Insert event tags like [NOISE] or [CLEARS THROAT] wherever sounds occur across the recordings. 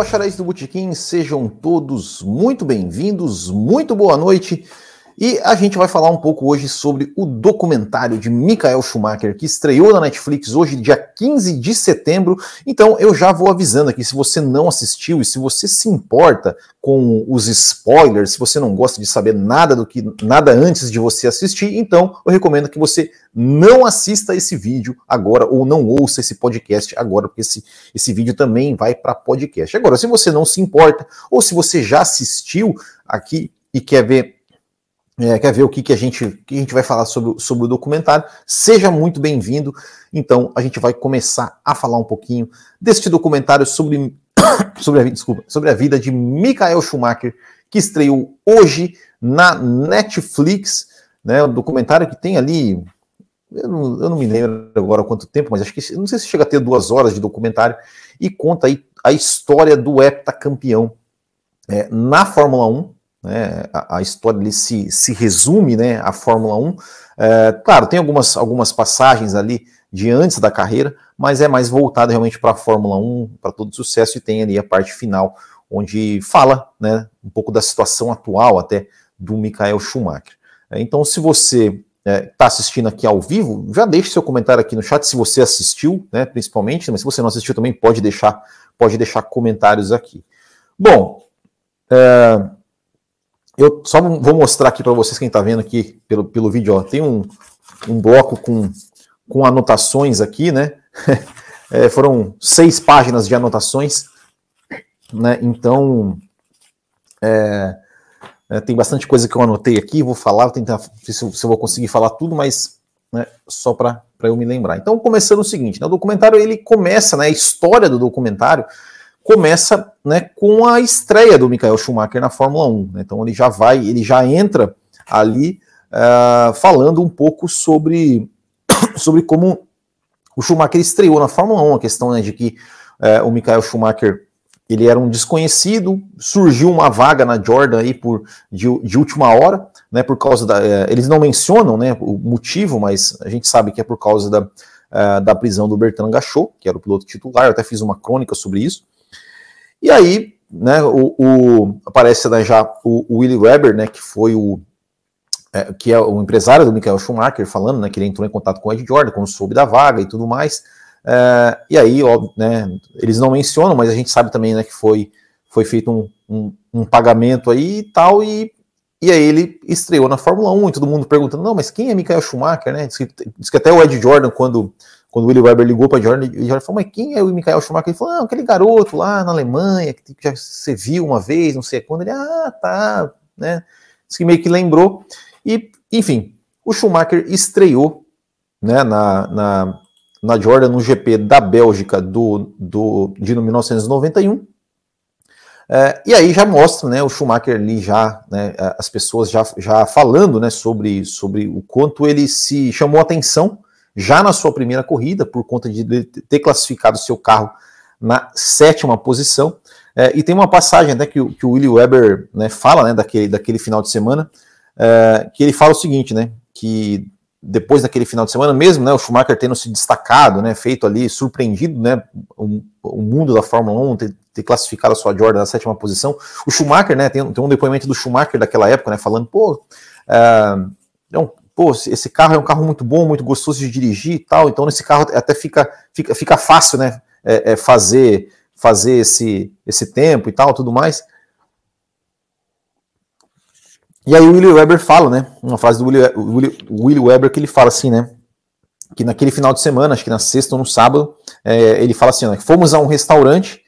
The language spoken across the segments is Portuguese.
Bacharéis do Botequim, sejam todos muito bem-vindos, muito boa noite. E a gente vai falar um pouco hoje sobre o documentário de Michael Schumacher, que estreou na Netflix hoje, dia 15 de setembro. Então eu já vou avisando aqui, se você não assistiu e se você se importa com os spoilers, se você não gosta de saber nada do que nada antes de você assistir, então eu recomendo que você não assista esse vídeo agora ou não ouça esse podcast agora, porque esse, esse vídeo também vai para podcast. Agora, se você não se importa ou se você já assistiu aqui e quer ver é, quer ver o que, que, a gente, que a gente vai falar sobre, sobre o documentário, seja muito bem-vindo. Então, a gente vai começar a falar um pouquinho deste documentário sobre, [COUGHS] sobre, a, desculpa, sobre a vida de Michael Schumacher, que estreou hoje na Netflix. Né, o documentário que tem ali. Eu não, eu não me lembro agora quanto tempo, mas acho que não sei se chega a ter duas horas de documentário, e conta aí a história do heptacampeão é, na Fórmula 1 né, a, a, história ali se, se resume né, à Fórmula 1. É, claro, tem algumas, algumas passagens ali de antes da carreira, mas é mais voltada realmente para a Fórmula 1, para todo sucesso, e tem ali a parte final, onde fala né, um pouco da situação atual até do Michael Schumacher. É, então, se você está é, tá assistindo aqui ao vivo, já deixe seu comentário aqui no chat se você assistiu, né, principalmente, mas se você não assistiu também pode deixar, pode deixar comentários aqui. Bom, é, eu só vou mostrar aqui para vocês, quem está vendo aqui pelo, pelo vídeo, ó, tem um, um bloco com, com anotações aqui, né? [LAUGHS] É, foram seis páginas de anotações, né? Então, é, é, tem bastante coisa que eu anotei aqui, vou falar, vou tentar ver se, se eu vou conseguir falar tudo, mas né, só para eu me lembrar. Então, começando o seguinte, né, o documentário ele começa, né, a história do documentário começa né, com a estreia do Michael Schumacher na Fórmula 1. Né? Então ele já vai, ele já entra ali uh, falando um pouco sobre, [COUGHS] sobre como o Schumacher estreou na Fórmula 1, a questão né, de que uh, o Michael Schumacher ele era um desconhecido, surgiu uma vaga na Jordan aí por, de, de última hora, né, por causa da, uh, eles não mencionam né, o motivo, mas a gente sabe que é por causa da, da prisão do Bertrand Gachot, que era o piloto titular, eu até fiz uma crônica sobre isso, e aí, né, o, o aparece né, já o, o Willy Weber, né, que foi o é, que é o empresário do Michael Schumacher, falando, né, que ele entrou em contato com o Ed Jordan, quando soube da vaga e tudo mais. É, e aí, ó, né, eles não mencionam, mas a gente sabe também, né, que foi, foi feito um, um, um pagamento aí e tal, e, e aí ele estreou na Fórmula 1, e todo mundo perguntando, não, mas quem é Michael Schumacher, né? Diz que, diz que até o Ed Jordan, quando quando o Willy Weber ligou para Jordan, o Jordan falou, mas quem é o Michael Schumacher? Ele falou, não, aquele garoto lá na Alemanha, que já você viu uma vez, não sei quando. Ele, ah, tá, né? Diz que meio que lembrou. E, enfim, o Schumacher estreou né, na, na, na Jordan no GP da Bélgica do, do, de 1991. É, e aí já mostra né, o Schumacher ali já, né, as pessoas já, já falando né, sobre, sobre o quanto ele se chamou atenção já na sua primeira corrida, por conta de ter classificado seu carro na sétima posição. É, e tem uma passagem até que, que o Willie Weber né, fala né, daquele, daquele final de semana, é, que ele fala o seguinte, né, que depois daquele final de semana, mesmo né, o Schumacher tendo se destacado, né, feito ali, surpreendido, né, o, o mundo da Fórmula 1, ter, ter, classificado a sua Jordan na sétima posição, o Schumacher, né, tem, tem um depoimento do Schumacher daquela época, né, falando, pô, é, um pô, esse carro é um carro muito bom, muito gostoso de dirigir e tal, então nesse carro até fica, fica, fica fácil, né, é, é fazer, fazer esse, esse tempo e tal, tudo mais. E aí o Willie Weber fala, né, uma frase do Willie, Willie Weber que ele fala assim, né, que naquele final de semana, acho que na sexta ou no sábado, é, ele fala assim, né, fomos a um restaurante,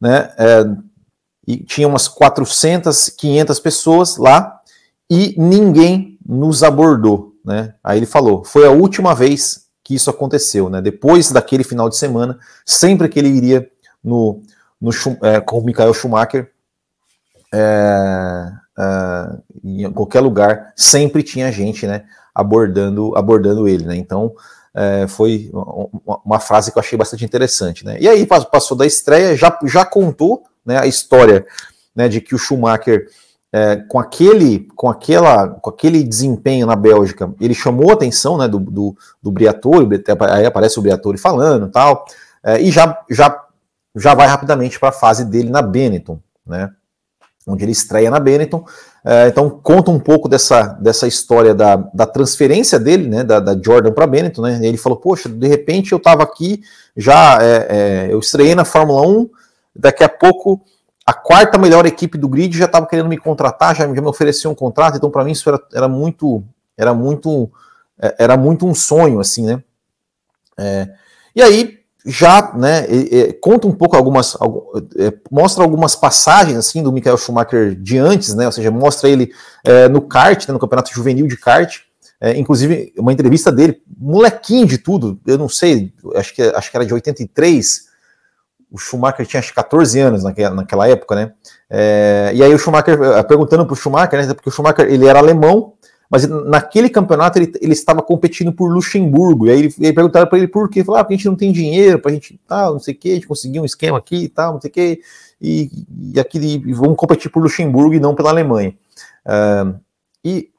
né, é, e tinha umas 400, 500 pessoas lá, e ninguém nos abordou. Né? Aí ele falou: foi a última vez que isso aconteceu. Né? Depois daquele final de semana, sempre que ele iria no, no é, com o Michael Schumacher, é, é, em qualquer lugar, sempre tinha gente né, abordando, abordando ele. Né? Então, é, foi uma, uma, frase que eu achei bastante interessante. Né? E aí passou da estreia, já, já contou né, a história né, de que o Schumacher é, com aquele com aquela com aquele desempenho na Bélgica, ele chamou a atenção né, do, do, do Briatore, aí aparece o Briatore falando tal, é, e já, já já vai rapidamente para a fase dele na Benetton, né? Onde ele estreia na Benetton. É, então conta um pouco dessa, dessa história da, da transferência dele, né? Da, da Jordan para Benetton, né? Ele falou, poxa, de repente eu estava aqui, já é, é, eu estreiei na Fórmula 1, daqui a pouco a quarta melhor equipe do grid já estava querendo me contratar, já, já me ofereceu um contrato, então para mim isso era, era muito, era muito, é, era muito um sonho, assim, né? É, e aí já, né, conta um pouco algumas, é, mostra algumas passagens, assim, do Michael Schumacher de antes, né, ou seja, mostra ele é, no kart, né, no campeonato juvenil de kart, é, inclusive uma entrevista dele, molequinho de tudo, eu não sei, acho que, acho que era de 83, o Schumacher tinha acho, 14 anos naquela, naquela época, né? É, e aí o Schumacher, é, perguntando para o Schumacher, né? Porque o Schumacher ele era alemão, mas naquele campeonato ele, ele estava competindo por Luxemburgo. E aí ele, ele perguntaram para ele por quê? Ele falou, ah, porque a gente não tem dinheiro, para a gente tal, não sei o quê, a gente conseguiu um esquema aqui e tal, não sei o quê, e, e e vamos competir por Luxemburgo e não pela Alemanha. Uh, e,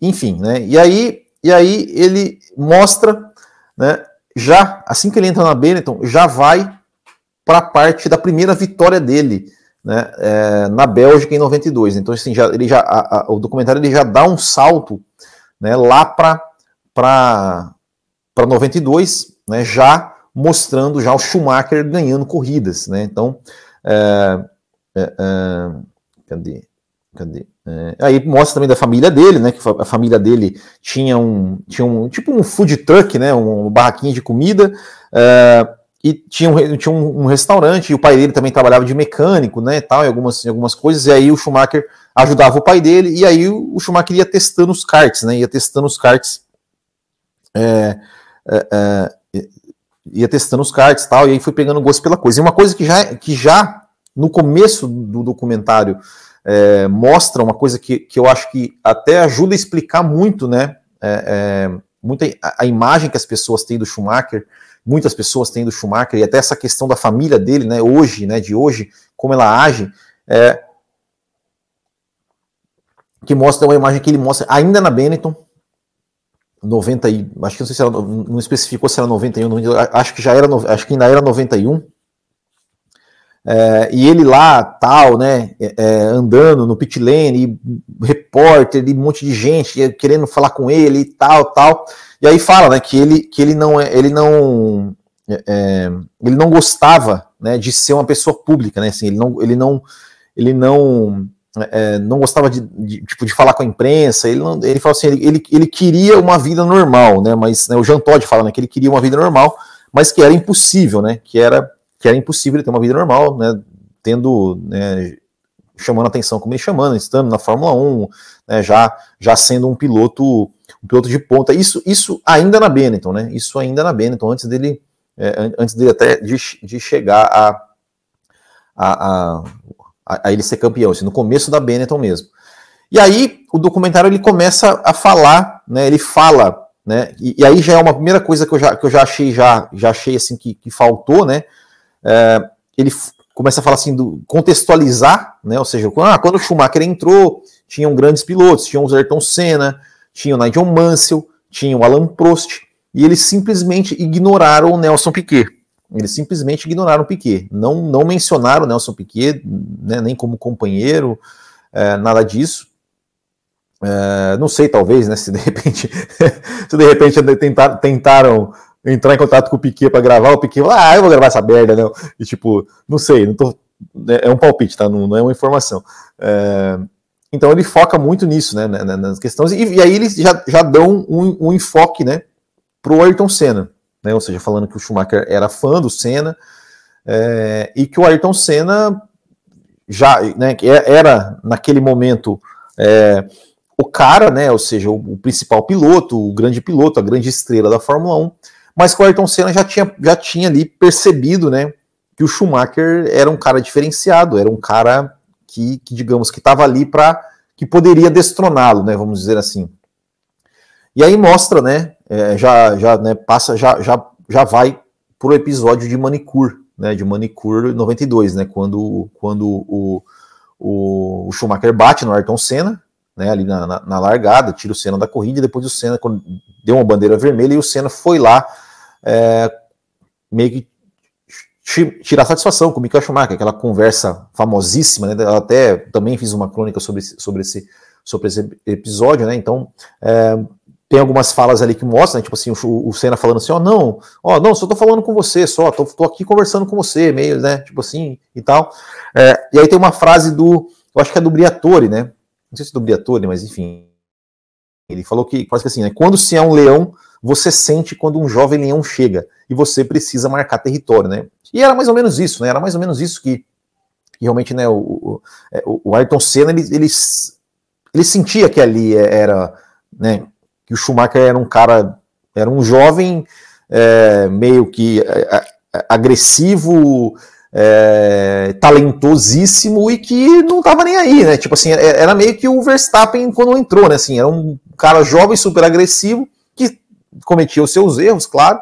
enfim, né? E aí, e aí ele mostra, né? Já, assim que ele entra na Benetton, já vai para a parte da primeira vitória dele né, é, na Bélgica em 92. Então, assim, já, ele já, a, a, o documentário ele já dá um salto né, lá para 92, né, já mostrando já o Schumacher ganhando corridas. Né? Então, é, é, é cadê? Cadê? É, aí mostra também da família dele, né? Que a família dele tinha um, tinha um tipo um food truck, né? Um, um barraquinho de comida. É, e tinha, um, tinha um, um, restaurante, e o pai dele também trabalhava de mecânico, né? Tal, em algumas, em algumas coisas, e aí o Schumacher ajudava o pai dele, e aí o, o Schumacher ia testando os karts, né? Ia testando os karts. É, é, é ia testando os karts e tal, e aí foi pegando gosto pela coisa. E uma coisa que já, que já no começo do documentário é, mostra uma coisa que, que eu acho que até ajuda a explicar muito, né? É, é, muita, a, a, imagem que as pessoas têm do Schumacher, muitas pessoas têm do Schumacher, e até essa questão da família dele, né? Hoje, né? De hoje, como ela age, é, que mostra uma imagem que ele mostra ainda na Benetton, 90 e, acho que não sei se era, não especificou se era 91, 90, acho que já era, acho que ainda era 91, é, e ele lá, tal, né, é, é, andando no pit lane, e repórter, e um monte de gente querendo falar com ele e tal, tal. E aí fala, né, que ele, que ele não, é, ele não, é, é, ele não gostava, né, de ser uma pessoa pública, né, assim, ele não, ele não, ele não, é, não gostava de, de, tipo, de falar com a imprensa, ele, não, ele falou assim, ele, ele, ele queria uma vida normal, né, mas né, o Jean Todt fala, né, que ele queria uma vida normal, mas que era impossível, né, que era que era impossível ele ter uma vida normal, né, tendo, né, chamando atenção como ele chamando, estando na Fórmula 1, né, já, já sendo um piloto um piloto de ponta. Isso, isso ainda na Benetton, né? Isso ainda na Benetton, antes dele, é, antes dele até de, de chegar a, a, a, a, ele ser campeão, assim, no começo da Benetton mesmo. E aí o documentário ele começa a falar, né? Ele fala, né? E, e aí já é uma primeira coisa que eu já, que eu já achei já, já achei assim que, que faltou, né? É, ele começa a falar assim, do, contextualizar, né? Ou seja, ah, quando o Schumacher entrou, tinham grandes pilotos, tinham o Ayrton Senna, tinha o Nigel Mansell, tinha o Alan Prost, e eles simplesmente ignoraram o Nelson Piquet. Eles simplesmente ignoraram o Piquet. Não, não mencionaram o Nelson Piquet, né, nem como companheiro, é, nada disso. É, não sei, talvez, né? Se de repente, [LAUGHS] se de repente tentaram, tentaram entrar em contato com o Piquet para gravar, o Piquet ah, eu vou gravar essa merda, não. E tipo, não sei, não tô, é, é um palpite, tá? Não, não é uma informação. É, então ele foca muito nisso, né, né, né nas questões, e, e, aí eles já, já dão um, um enfoque, né, pro Ayrton Senna, né, ou seja, falando que o Schumacher era fã do Senna, é, e que o Ayrton Senna já, né, que é, era naquele momento é, o cara, né, ou seja, o, principal piloto, o grande piloto, a grande estrela da Fórmula 1, mas que o Ayrton Senna já tinha, já tinha ali percebido, né, que o Schumacher era um cara diferenciado, era um cara que, que digamos, que estava ali para que poderia destroná-lo, né, vamos dizer assim. E aí mostra, né, é, já, já, né, passa, já, já, já vai pro episódio de Manicure, né, de Manicure 92, né, quando, quando o, o, o Schumacher bate no Ayrton Senna, né, ali na, na, na, largada, tira o Senna da corrida, e depois o Senna deu uma bandeira vermelha e o Senna foi lá é, meio que tirar satisfação com o Michael Schumacher, aquela conversa famosíssima, né? Eu até também fiz uma crônica sobre, sobre, esse, sobre esse episódio, né? Então, é, tem algumas falas ali que mostram, né? tipo assim, o, o Senna falando assim, ó, oh, não, ó, oh, não, só tô falando com você, só, tô, tô aqui conversando com você, meio, né, tipo assim, e tal. É, e aí tem uma frase do, eu acho que é do Briatore, né? Não sei se é do Briatore, mas enfim. Ele falou que, quase que assim, né? Quando se é um leão, você sente quando um jovem leão chega e você precisa marcar território, né? E era mais ou menos isso, né? Era mais ou menos isso que, que realmente, né, o, o, é, o Ayrton Senna, ele, ele, ele sentia que ali era, né, que o Schumacher era um cara, era um jovem é, meio que é, é agressivo, é, talentosíssimo e que não tava nem aí, né? Tipo assim, é, era meio que o Verstappen quando entrou, né? Assim, era um cara jovem, super agressivo, que cometia os seus erros, claro,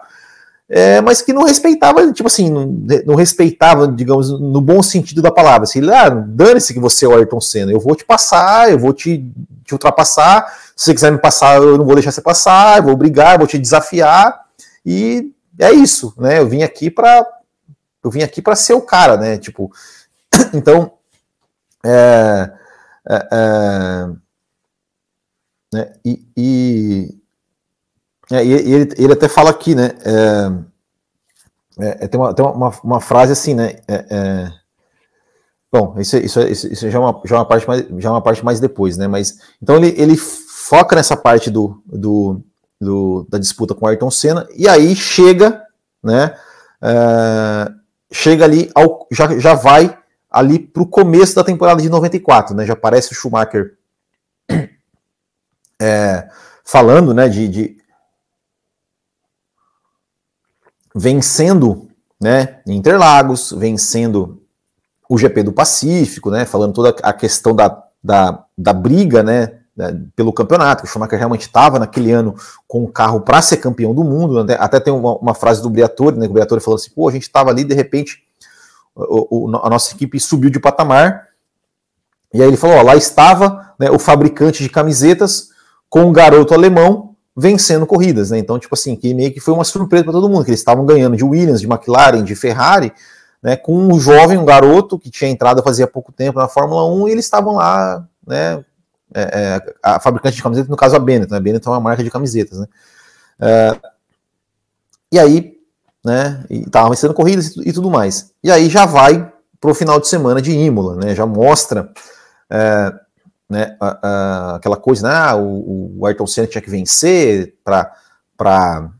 é, mas que não respeitava, tipo assim, não, não, respeitava, digamos, no bom sentido da palavra. Assim, ah, dane-se que você é o Ayrton Senna, eu vou te passar, eu vou te, te ultrapassar, se você quiser me passar, eu não vou deixar você passar, eu vou brigar, eu vou te desafiar, e é isso, né? Eu vim aqui para eu vim aqui para ser o cara, né? Tipo, [COUGHS] então, é, é, é, né? e, e, é, e ele, ele, até fala aqui, né? É, é, tem, uma, tem uma, uma, frase assim, né? bom, isso, isso, isso, já, é uma, já, é uma parte mais, já é uma parte mais depois, né? Mas então ele, ele foca nessa parte do, do, do da disputa com o Ayrton Senna e aí chega, né? Chega ali, ao, já, já vai ali para o começo da temporada de 94, né? Já aparece o Schumacher [CLEARS THROAT] é, falando, né, de, de, vencendo, né, Interlagos, vencendo o GP do Pacífico, né, falando toda a questão da, da, da briga, né, pelo campeonato, que o Schumacher realmente estava naquele ano com o carro para ser campeão do mundo. Até, até tem uma, uma, frase do Briatore, né? O Briatore falou assim: pô, a gente estava ali, de repente o, o, a nossa equipe subiu de patamar. E aí ele falou: ó, lá estava né, o fabricante de camisetas com um garoto alemão vencendo corridas, né? Então, tipo assim, que meio que foi uma surpresa para todo mundo, que eles estavam ganhando de Williams, de McLaren, de Ferrari, né? Com um jovem, um garoto que tinha entrado fazia pouco tempo na Fórmula 1 e eles estavam lá, né? É, é, a fabricante de camisetas, no caso a Benetton, né? a Benetton é uma marca de camisetas, né? É, e aí, né, estava vencendo corridas e, e, tudo mais. E aí já vai para o final de semana de Imola, né? Já mostra é, né, a, a, aquela coisa, né? Ah, o, o Ayrton Senna tinha que vencer para para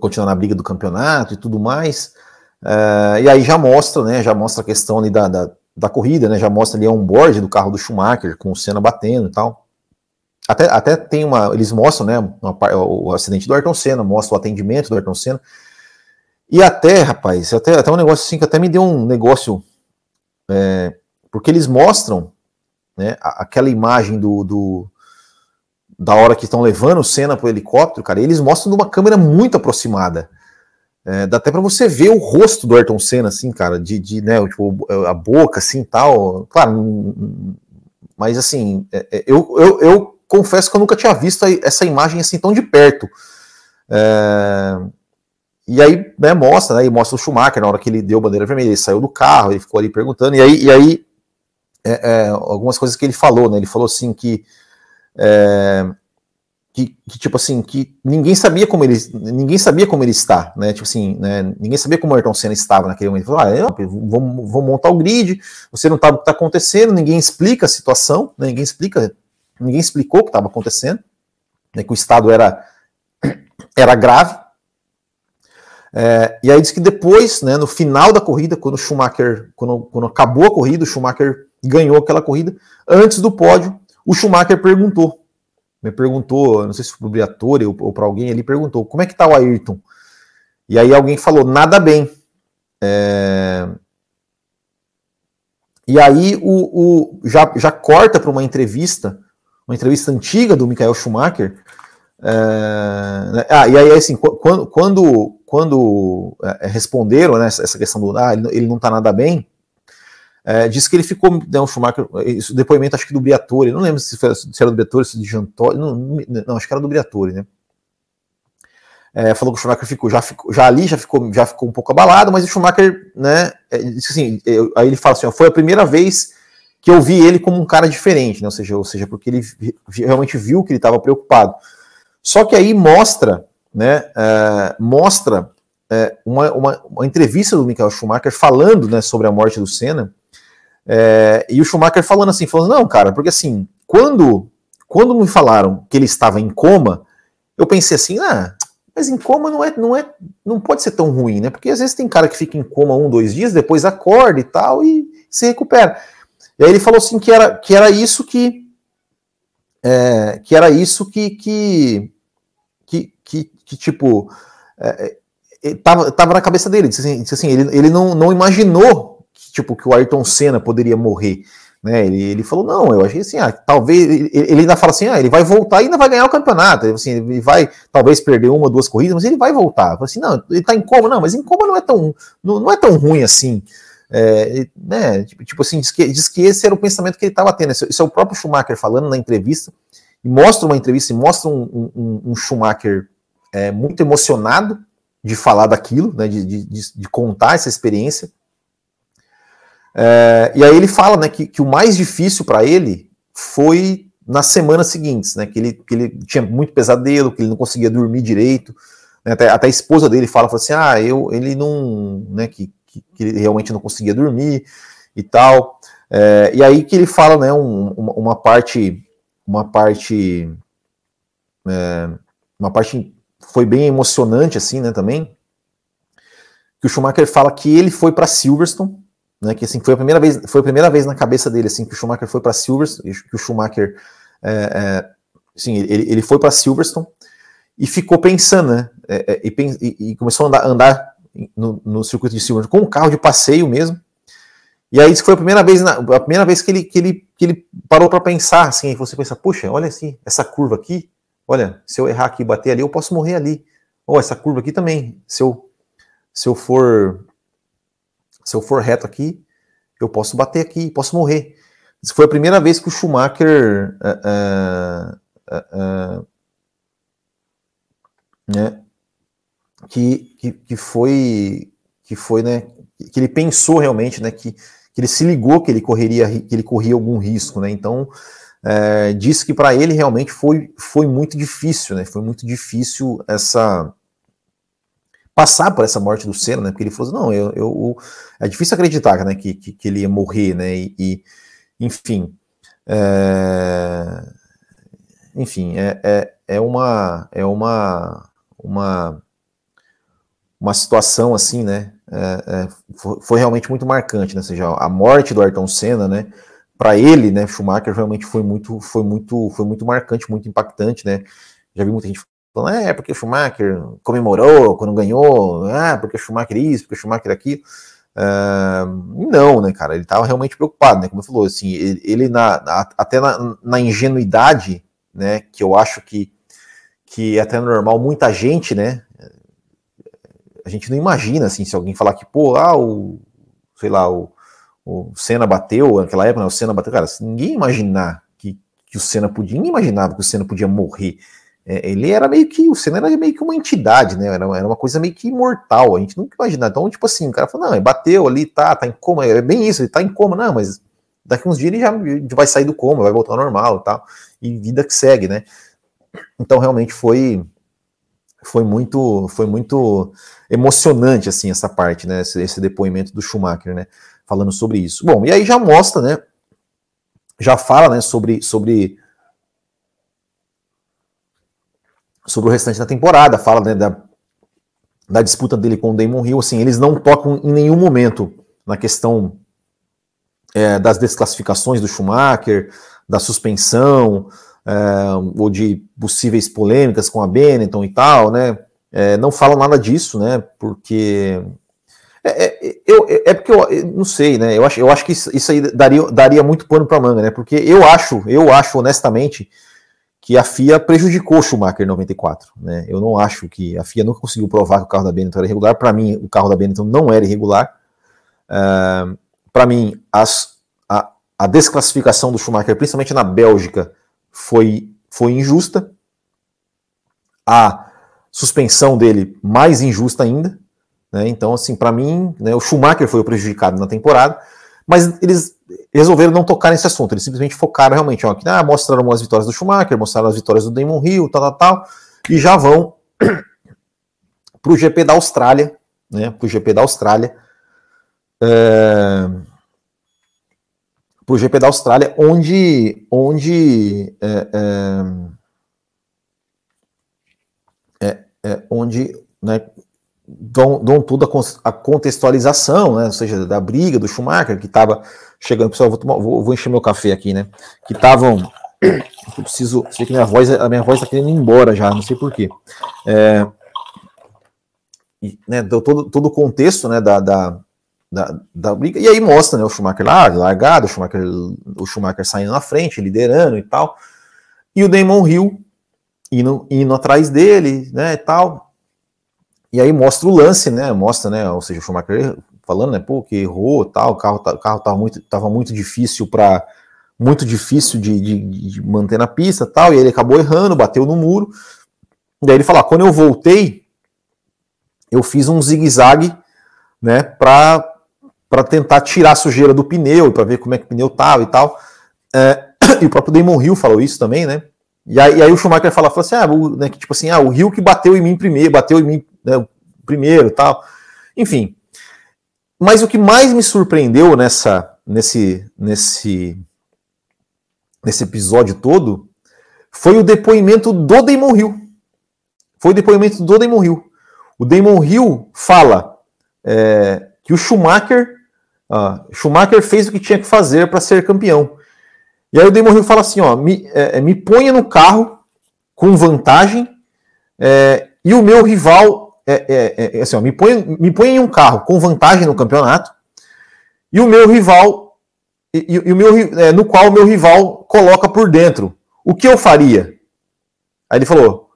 continuar na briga do campeonato e tudo mais. É, e aí já mostra, né? Já mostra a questão ali da, da da corrida, né? Já mostra ali um board do carro do Schumacher com o Senna batendo e tal. Até, até tem uma. Eles mostram, né? Uma, o acidente do Ayrton Senna, mostra o atendimento do Ayrton Senna. E até, rapaz, até, até um negócio assim que até me deu um negócio. É, porque eles mostram né, aquela imagem do, do da hora que estão levando o Senna para o helicóptero, cara, eles mostram de uma câmera muito aproximada. É, dá até para você ver o rosto do Ayrton Senna, assim, cara, de, de né, tipo, a boca, assim, tal. Claro, mas assim, é, é, eu, eu, eu, confesso que eu nunca tinha visto essa imagem assim tão de perto. É, e aí, né, mostra, né, e mostra o Schumacher na hora que ele deu bandeira vermelha, ele saiu do carro, ele ficou ali perguntando, e aí, e aí é, é, algumas coisas que ele falou, né, ele falou assim que que, que, tipo assim, que ninguém sabia como ele, ninguém sabia como ele está, né? Tipo assim, né? Ninguém sabia como o Ayrton Senna estava naquele momento. Falou, ah, vamos, vamos montar o grid, você não sabe o que está acontecendo, ninguém explica a situação, né? ninguém explica, ninguém explicou o que estava acontecendo, né? Que o estado era era grave. É, e aí diz que depois, né, no final da corrida, quando Schumacher, quando, quando acabou a corrida, o Schumacher ganhou aquela corrida, antes do pódio, o Schumacher perguntou me perguntou, não sei se foi para o ou, ou para alguém, ele perguntou, como é que tá o Ayrton? E aí alguém falou, nada bem. É... E aí o, o já, já corta para uma entrevista, uma entrevista antiga do Michael Schumacher. É... Ah, e aí assim, quando, quando, quando é, responderam né, essa questão do ah, ele não está nada bem, é, disse que ele ficou, né, o Schumacher, isso, depoimento acho que do Briatore, não lembro se, foi, se era do Briatore, se de Jantori, não, não, acho que era do Briatore, né? é, falou que o Schumacher ficou já, ficou, já ali já ficou, já ficou um pouco abalado, mas o Schumacher, né, é, assim, eu, aí ele fala assim, ó, foi a primeira vez que eu vi ele como um cara diferente, né, ou seja, ou seja, porque ele realmente viu que ele estava preocupado. Só que aí mostra, né, é, mostra é, uma, uma, uma, entrevista do Michael Schumacher falando, né, sobre a morte do Senna, é, e o Schumacher falando assim, falando, não, cara, porque assim, quando, quando me falaram que ele estava em coma, eu pensei assim, ah, mas em coma não é, não é, não pode ser tão ruim, né? Porque às vezes tem cara que fica em coma um, dois dias, depois acorda e tal e se recupera. E aí ele falou assim que era, que era isso que, é, que era isso que, que, que, que, que tipo, é, é, tava, tava na cabeça dele. Disse assim, disse assim ele, ele não, não imaginou tipo, que o Ayrton Senna poderia morrer. Né, ele, ele falou, não, eu achei assim, ah, talvez, ele, ele, ainda fala assim, ah, ele vai voltar e ainda vai ganhar o campeonato, assim, ele vai talvez perder uma, duas corridas, mas ele vai voltar, assim, não, ele tá em coma, não, mas em coma não é tão, não, não é tão ruim assim, é, né, tipo, tipo, assim, diz que, diz que esse era o pensamento que ele estava tendo, isso, é o próprio Schumacher falando na entrevista, e mostra uma entrevista, e mostra um, um, um Schumacher é, muito emocionado de falar daquilo, né, de, de, de contar essa experiência, é, e aí ele fala né, que, que o mais difícil para ele foi nas semanas seguintes, né, que, ele, que ele tinha muito pesadelo, que ele não conseguia dormir direito. Né, até, até, a esposa dele fala, fala assim: ah, eu, ele não. Né, que, que, que ele realmente não conseguia dormir e tal. É, e aí que ele fala né, um, uma, uma, parte. Uma parte. É, uma parte foi bem emocionante, assim, né, também. Que o Schumacher fala que ele foi para Silverstone né, que assim foi a primeira vez, foi a primeira vez na cabeça dele assim que o Schumacher foi para Silverstone, que o Schumacher, é, é, assim, ele, ele foi para Silverstone e ficou pensando, né, é, é e, e, começou a andar, andar no, no, circuito de Silverstone com um carro de passeio mesmo. E aí foi a primeira vez, na, a primeira vez que ele, que ele, que ele parou para pensar, assim, e você pensa, puxa, olha assim, essa curva aqui, olha, se eu errar aqui e bater ali, eu posso morrer ali. Ou oh, essa curva aqui também, se eu, se eu for se eu for reto aqui, eu posso bater aqui, posso morrer. Isso foi a primeira vez que o Schumacher uh, uh, uh, né, que, que, que foi que foi né que ele pensou realmente né que, que ele se ligou que ele correria que ele corria algum risco né então é, disse que para ele realmente foi foi muito difícil né foi muito difícil essa passar por essa morte do Senna, né? Porque ele falou assim, não, eu, eu é difícil acreditar, né, que, que, que, ele ia morrer, né? E, e enfim, é, enfim, é, é, é, uma é uma uma uma situação assim, né? É, é, foi, realmente muito marcante, né? Ou seja, a morte do Ayrton Senna, né? Para ele, né? Schumacher realmente foi muito foi muito foi muito marcante, muito impactante, né? Já vi muita gente Falando, é, porque o Schumacher comemorou quando ganhou, ah, porque o Schumacher isso, porque o Schumacher aquilo. Uh, não, né, cara, ele estava realmente preocupado, né, como eu falou, assim, ele, ele na, na, até na, na, ingenuidade, né, que eu acho que, que é até normal, muita gente, né, a gente não imagina, assim, se alguém falar que, pô, ah, o, sei lá, o, o Senna bateu, naquela época, né, o Senna bateu, cara, ninguém imaginar que, que o Senna podia, ninguém imaginava que o Senna podia morrer, é, ele era meio que, o Senna era meio que uma entidade, né? Era, era uma coisa meio que imortal, a gente nunca imaginava. Então, tipo assim, o cara falou, não, ele bateu ali, tá, tá em coma, é bem isso, ele tá em coma, não, mas daqui uns dias ele já vai sair do coma, vai voltar ao normal e tal, e vida que segue, né? Então, realmente foi foi muito foi muito emocionante assim essa parte, né? Esse, esse depoimento do Schumacher, né? Falando sobre isso. Bom, e aí já mostra, né? Já fala, né? Sobre sobre sobre o restante da temporada, fala né, da, da disputa dele com o Damon Hill, assim, eles não tocam em nenhum momento na questão é, das desclassificações do Schumacher, da suspensão, é, ou de possíveis polêmicas com a Benetton e tal, né? É, não falam nada disso, né? Porque é, é, eu, é porque eu, eu, não sei, né? Eu acho, eu acho que isso, isso aí daria, daria muito pano para manga, né? Porque eu acho, eu acho honestamente que a FIA prejudicou o Schumacher em 94. Né? Eu não acho que a FIA nunca conseguiu provar que o carro da Benetton era irregular. Para mim, o carro da Benetton não era irregular. Uh, Para mim, as, a, a, desclassificação do Schumacher, principalmente na Bélgica, foi, foi injusta. A suspensão dele mais injusta ainda. Né? Então, assim, para mim, né, o Schumacher foi o prejudicado na temporada, mas eles resolveram não tocar nesse assunto, eles simplesmente focaram realmente, ó, que, ah, mostraram as vitórias do Schumacher, mostraram as vitórias do Damon Hill, tal, tal, tal, e já vão para o GP da Austrália, né, para o GP da Austrália, é, para o GP da Austrália, onde, onde, é, é onde né, dão, dão tudo a, contextualização, né, ou seja, da briga do Schumacher, que estava chegando, pessoal, vou, tomar, vou, vou, encher meu café aqui, né, que estavam, eu preciso, sei que minha voz, a minha voz está querendo ir embora já, não sei porquê, é, né, deu todo, todo o contexto, né, da, da da, da briga. E aí mostra né, o Schumacher lá, largado, o Schumacher, o Schumacher saindo na frente, liderando e tal. E o Damon Hill indo, indo atrás dele, né, e tal. E aí mostra o lance, né? Mostra, né? Ou seja, o Schumacher falando, né? Pô, que errou, tal. O carro, o carro tava muito, tava muito difícil para muito difícil de, de, de, manter na pista, tal. E ele acabou errando, bateu no muro. E aí ele fala: quando eu voltei, eu fiz um zigue-zague, né? Para para tentar tirar a sujeira do pneu, para ver como é que o pneu tava e tal. É, [CLEARS THROAT] e o próprio Damon Hill falou isso também, né? E aí, e aí o Schumacher fala, fala assim, ah, o, né, que, tipo assim, ah, o Hill que bateu em mim primeiro, bateu em mim né, primeiro tal. Enfim. Mas o que mais me surpreendeu nessa, nesse, nesse, nesse episódio todo foi o depoimento do Damon Hill. Foi o depoimento do Damon Hill. O Damon Hill fala é, que o Schumacher Schumacher fez o que tinha que fazer para ser campeão. E aí o Damon Hill fala assim: ó, me, é, é, me ponha no carro com vantagem é, e o meu rival. É, é, é, assim, ó, me, ponha, me ponha em um carro com vantagem no campeonato e o meu rival. E, e, o meu, no qual o meu rival coloca por dentro. O que eu faria? Aí ele falou: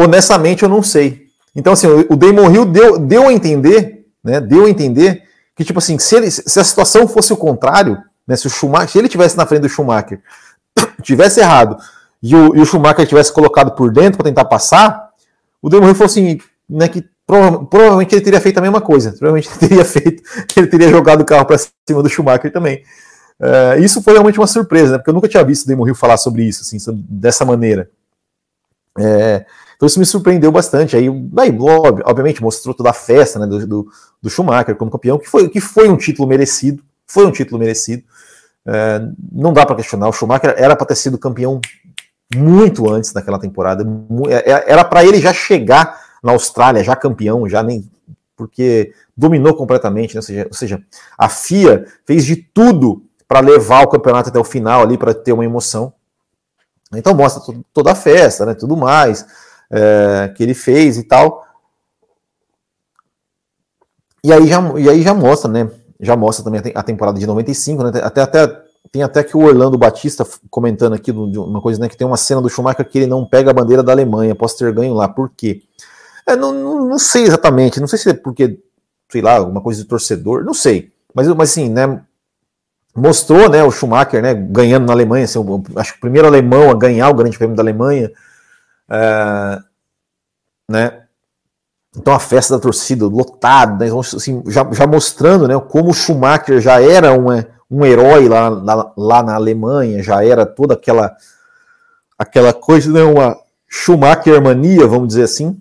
honestamente, eu não sei. Então, assim, o Damon Hill deu, deu a entender, né? Deu a entender que, tipo assim, se, ele, se a situação fosse o contrário, né, se o Schumacher, se ele tivesse na frente do Schumacher, [COUGHS] tivesse errado, e o, e o Schumacher tivesse colocado por dentro para tentar passar, o Demon falou assim, né, que prova, provavelmente ele teria feito a mesma coisa. Provavelmente ele teria feito, [LAUGHS] ele teria jogado o carro para cima do Schumacher também. Uh, isso foi realmente uma surpresa, né, porque eu nunca tinha visto o Damon Hill falar sobre isso, assim, dessa maneira. É, então isso me surpreendeu bastante. Aí, aí obviamente, mostrou toda a festa né, do, do, do, Schumacher como campeão, que foi, que foi um título merecido. Foi um título merecido. É, não dá para questionar. O Schumacher era para ter sido campeão muito antes daquela temporada. É, é, era para ele já chegar na Austrália, já campeão, já nem. Porque dominou completamente, né? ou, seja, ou seja, a FIA fez de tudo para levar o campeonato até o final ali, para ter uma emoção. Então mostra toda a festa, né? Tudo mais é, que ele fez e tal. E aí já, e aí já mostra, né? Já mostra também a temporada de 95, né? Até, até, tem até que o Orlando Batista comentando aqui uma coisa, né? Que tem uma cena do Schumacher que ele não pega a bandeira da Alemanha após ter ganho lá. Por quê? É, não, não, não, sei exatamente, não sei se é porque, sei lá, alguma coisa de torcedor, não sei. Mas, mas assim, né? Mostrou, né, o Schumacher, né, ganhando na Alemanha, assim, acho que o primeiro alemão a ganhar o Grande Prêmio da Alemanha, é, né? Então a festa da torcida lotada, né? assim, já, já, mostrando né, como o Schumacher já era um, um herói lá, lá, lá, na Alemanha, já era toda aquela aquela coisa, né, uma Schumacher mania, vamos dizer assim.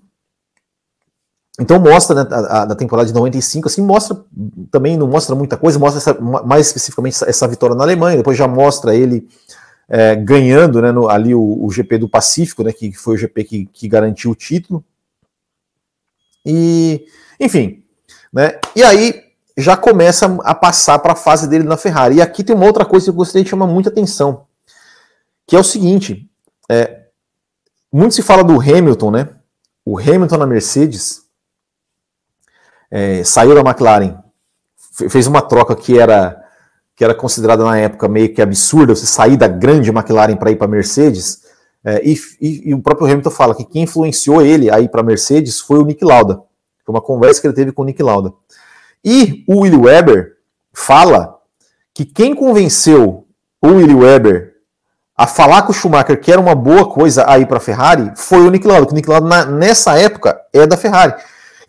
Então mostra né, a, a, temporada de 95, assim, mostra também, não mostra muita coisa, mostra essa, mais especificamente essa, essa vitória na Alemanha, depois já mostra ele é, ganhando né, no, ali o, o, GP do Pacífico, né, que foi o GP que, que garantiu o título. E, enfim, né, e aí já começa a passar para a fase dele na Ferrari. E aqui tem uma outra coisa que eu gostaria de chamar muita atenção, que é o seguinte: é, muito se fala do Hamilton, né? O Hamilton na Mercedes é, saiu da McLaren, fez uma troca que era que era considerada na época meio que absurda, você sair da grande McLaren para ir para Mercedes, é, e, e, e, o próprio Hamilton fala que quem influenciou ele a ir para Mercedes foi o Nick Lauda. Foi uma conversa que ele teve com o Nick Lauda. E o Willie Weber fala que quem convenceu o Willie Weber a falar com o Schumacher que era uma boa coisa aí para a Ferrari foi o Nick Lauda, que o Nick Lauda na, nessa época é da Ferrari.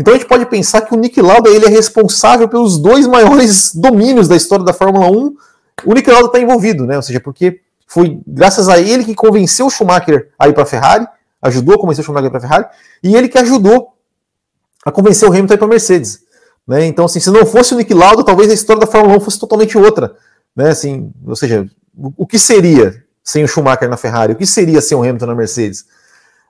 Então a gente pode pensar que o Nick Lauda ele é responsável pelos dois maiores domínios da história da Fórmula 1. O Nick Lauda está envolvido, né? Ou seja, porque foi graças a ele que convenceu o Schumacher a ir para a Ferrari, ajudou a convencer o Schumacher para a Ferrari, e ele que ajudou a convencer o Hamilton a ir para a Mercedes. Né? Então, assim, se não fosse o Nick Lauda, talvez a história da Fórmula 1 fosse totalmente outra. Né? Assim, ou seja, o que seria sem o Schumacher na Ferrari? O que seria sem o Hamilton na Mercedes?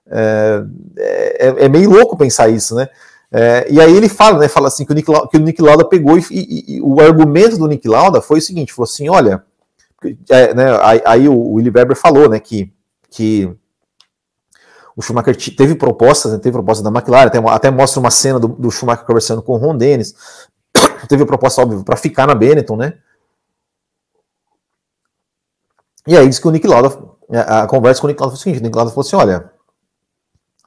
É, é, é meio louco pensar isso, né? É, e aí ele fala, né? Fala assim que o Nick, Lauda, que o Nick Lauda pegou e, e, e, o argumento do Nick Lauda foi o seguinte: falou assim, olha, é, né, aí, aí, o Willy Weber falou, né, que, que o Schumacher teve propostas, né, teve proposta da McLaren, até, até mostra uma cena do, do, Schumacher conversando com o Ron Dennis, [COUGHS] teve proposta, óbvio, para ficar na Benetton, né, e aí diz que o Nick Lauda, a, a conversa com o Nick Lauda foi o seguinte, o Nick Lauda falou assim, olha,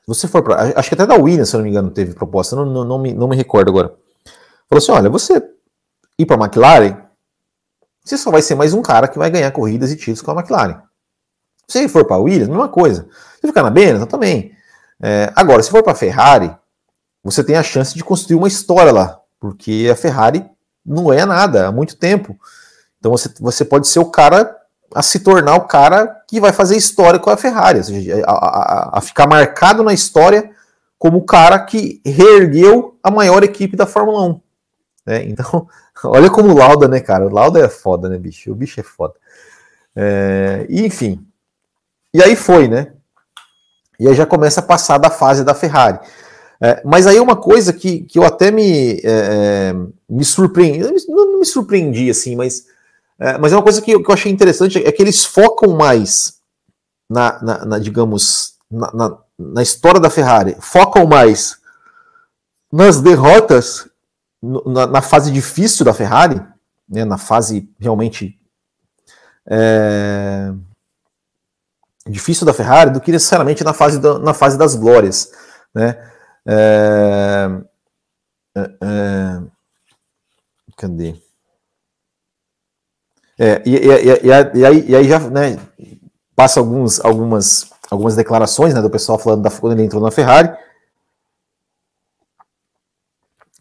você for para, acho que até da Williams, se não me engano, teve proposta, não, não, não, me, não me recordo agora, falou assim, olha, você ir para a McLaren, você só vai ser mais um cara que vai ganhar corridas e títulos com a McLaren. Se for para a Williams, mesma coisa. Se ficar na Benetton, também. É, agora, se for para a Ferrari, você tem a chance de construir uma história lá, porque a Ferrari não é nada há muito tempo. Então você, você pode ser o cara a se tornar o cara que vai fazer história com a Ferrari, a, a, a ficar marcado na história como o cara que reergueu a maior equipe da Fórmula 1. Né? Então, [LAUGHS] olha como o Lauda, né, cara? O Lauda é foda, né, bicho? O bicho é foda. É, enfim. E aí foi, né? E aí já começa a passar da fase da Ferrari. É, mas aí uma coisa que, que eu até me, é, é me surpreendi, não, me surpreendi assim, mas, é, mas é uma coisa que, que, eu achei interessante, é que eles focam mais na, na, na digamos, na, na, história da Ferrari, focam mais nas derrotas na, na, fase difícil da Ferrari, né, na fase realmente é, difícil da Ferrari, do que necessariamente na fase, da, na fase das glórias. Né? É, é, é cadê? É, e, e, e, e, aí, e aí já né, passa alguns, algumas, algumas declarações né, do pessoal falando da, quando ele entrou na Ferrari.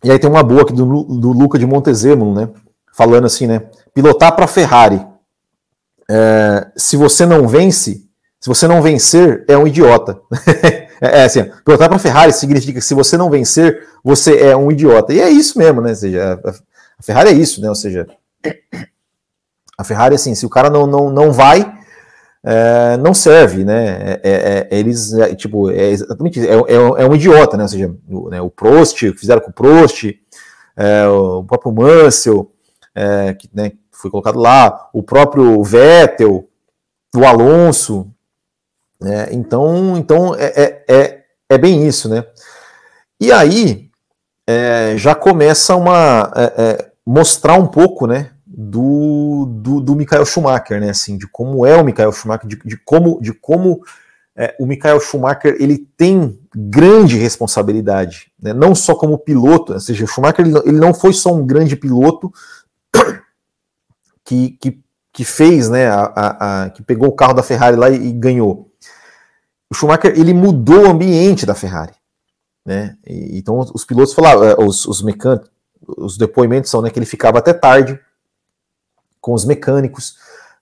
E aí tem uma boa aqui do, do Luca de Montezemolo, né? Falando assim, né? Pilotar para Ferrari. É, se você não vence, se você não vencer, é um idiota. [LAUGHS] É, é, assim, pilotar para Ferrari significa que se você não vencer, você é um idiota. E é isso mesmo, né? Ou seja, a Ferrari é isso, né? Ou seja, a Ferrari, assim, se o cara não, não, não vai, é, não serve, né? É, é, é eles, é, tipo, é exatamente é, é, um idiota, né? Ou seja, o, né, o Prost, que fizeram com o Prost, o próprio Mansell, que né, foi colocado lá, o próprio Vettel, o Alonso, né? Então, então é, é, é, bem isso, né? E aí já começa uma mostrar um pouco, né? Do, do, do Michael Schumacher, né? Assim, de como é o Michael Schumacher, de, de como, de como é, o Michael Schumacher ele tem grande responsabilidade, né? não só como piloto, ou seja, o Schumacher ele, ele não foi só um grande piloto que, que, que fez, né, a, a, a, que pegou o carro da Ferrari lá e, e, ganhou. O Schumacher ele mudou o ambiente da Ferrari, né? E, então os pilotos falavam, é, os, os mecânicos, os depoimentos são né, que ele ficava até tarde com os mecânicos.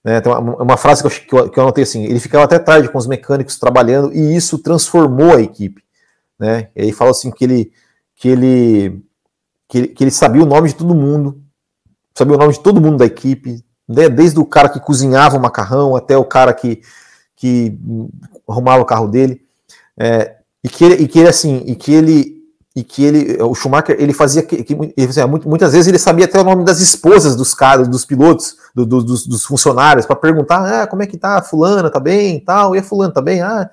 Né? Então, uma frase que eu, que, eu, que eu anotei assim: ele ficava até tarde com os mecânicos trabalhando e isso transformou a equipe. Né? E aí fala assim que ele, que ele, que ele, que ele sabia o nome de todo mundo, sabia o nome de todo mundo da equipe, né? desde o cara que cozinhava o macarrão até o cara que, que arrumava o carro dele. É, e que ele, e que ele assim, e que ele e que ele, o Schumacher, ele fazia que, que muitas vezes ele sabia até o nome das esposas dos caras, dos pilotos, do, do, dos, dos, funcionários, para perguntar, ah, como é que tá, fulana, tá bem, tal, e a fulana tá bem, ah,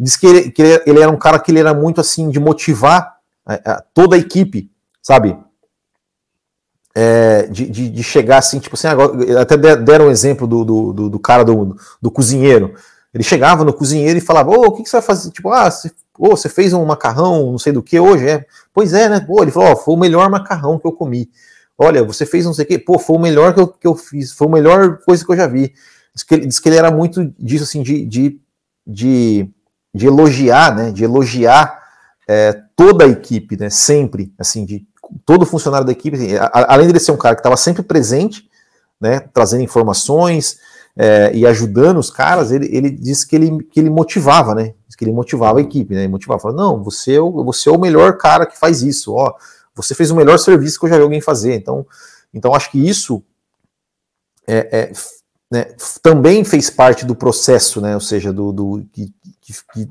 diz que ele, que ele, era um cara que ele era muito assim de motivar a, a, toda a equipe, sabe? É, de, de, de, chegar assim, tipo assim, agora, até deram um exemplo do, do, do cara do, do cozinheiro. Ele chegava no cozinheiro e falava, ô, oh, o que, que você vai fazer? Tipo, ah, você Pô, você fez um macarrão, não sei do que hoje, é? Pois é, né? Pô, ele falou, ó, foi o melhor macarrão que eu comi. Olha, você fez não sei o que, pô, foi o melhor que eu, que eu fiz, foi a melhor coisa que eu já vi. diz que diz que ele era muito disso, assim, de, de, de, de elogiar, né, de elogiar é, toda a equipe, né, sempre, assim, de todo funcionário da equipe, assim, a, além de ser um cara que estava sempre presente, né, trazendo informações é, e ajudando os caras, ele, ele disse que ele, que ele motivava, né, que ele motivava a equipe, né, ele motivava, falando, não, você é, o, você é o melhor cara que faz isso, ó, você fez o melhor serviço que eu já vi alguém fazer, então, então acho que isso é, é né, também fez parte do processo, né, ou seja, do, do que, que,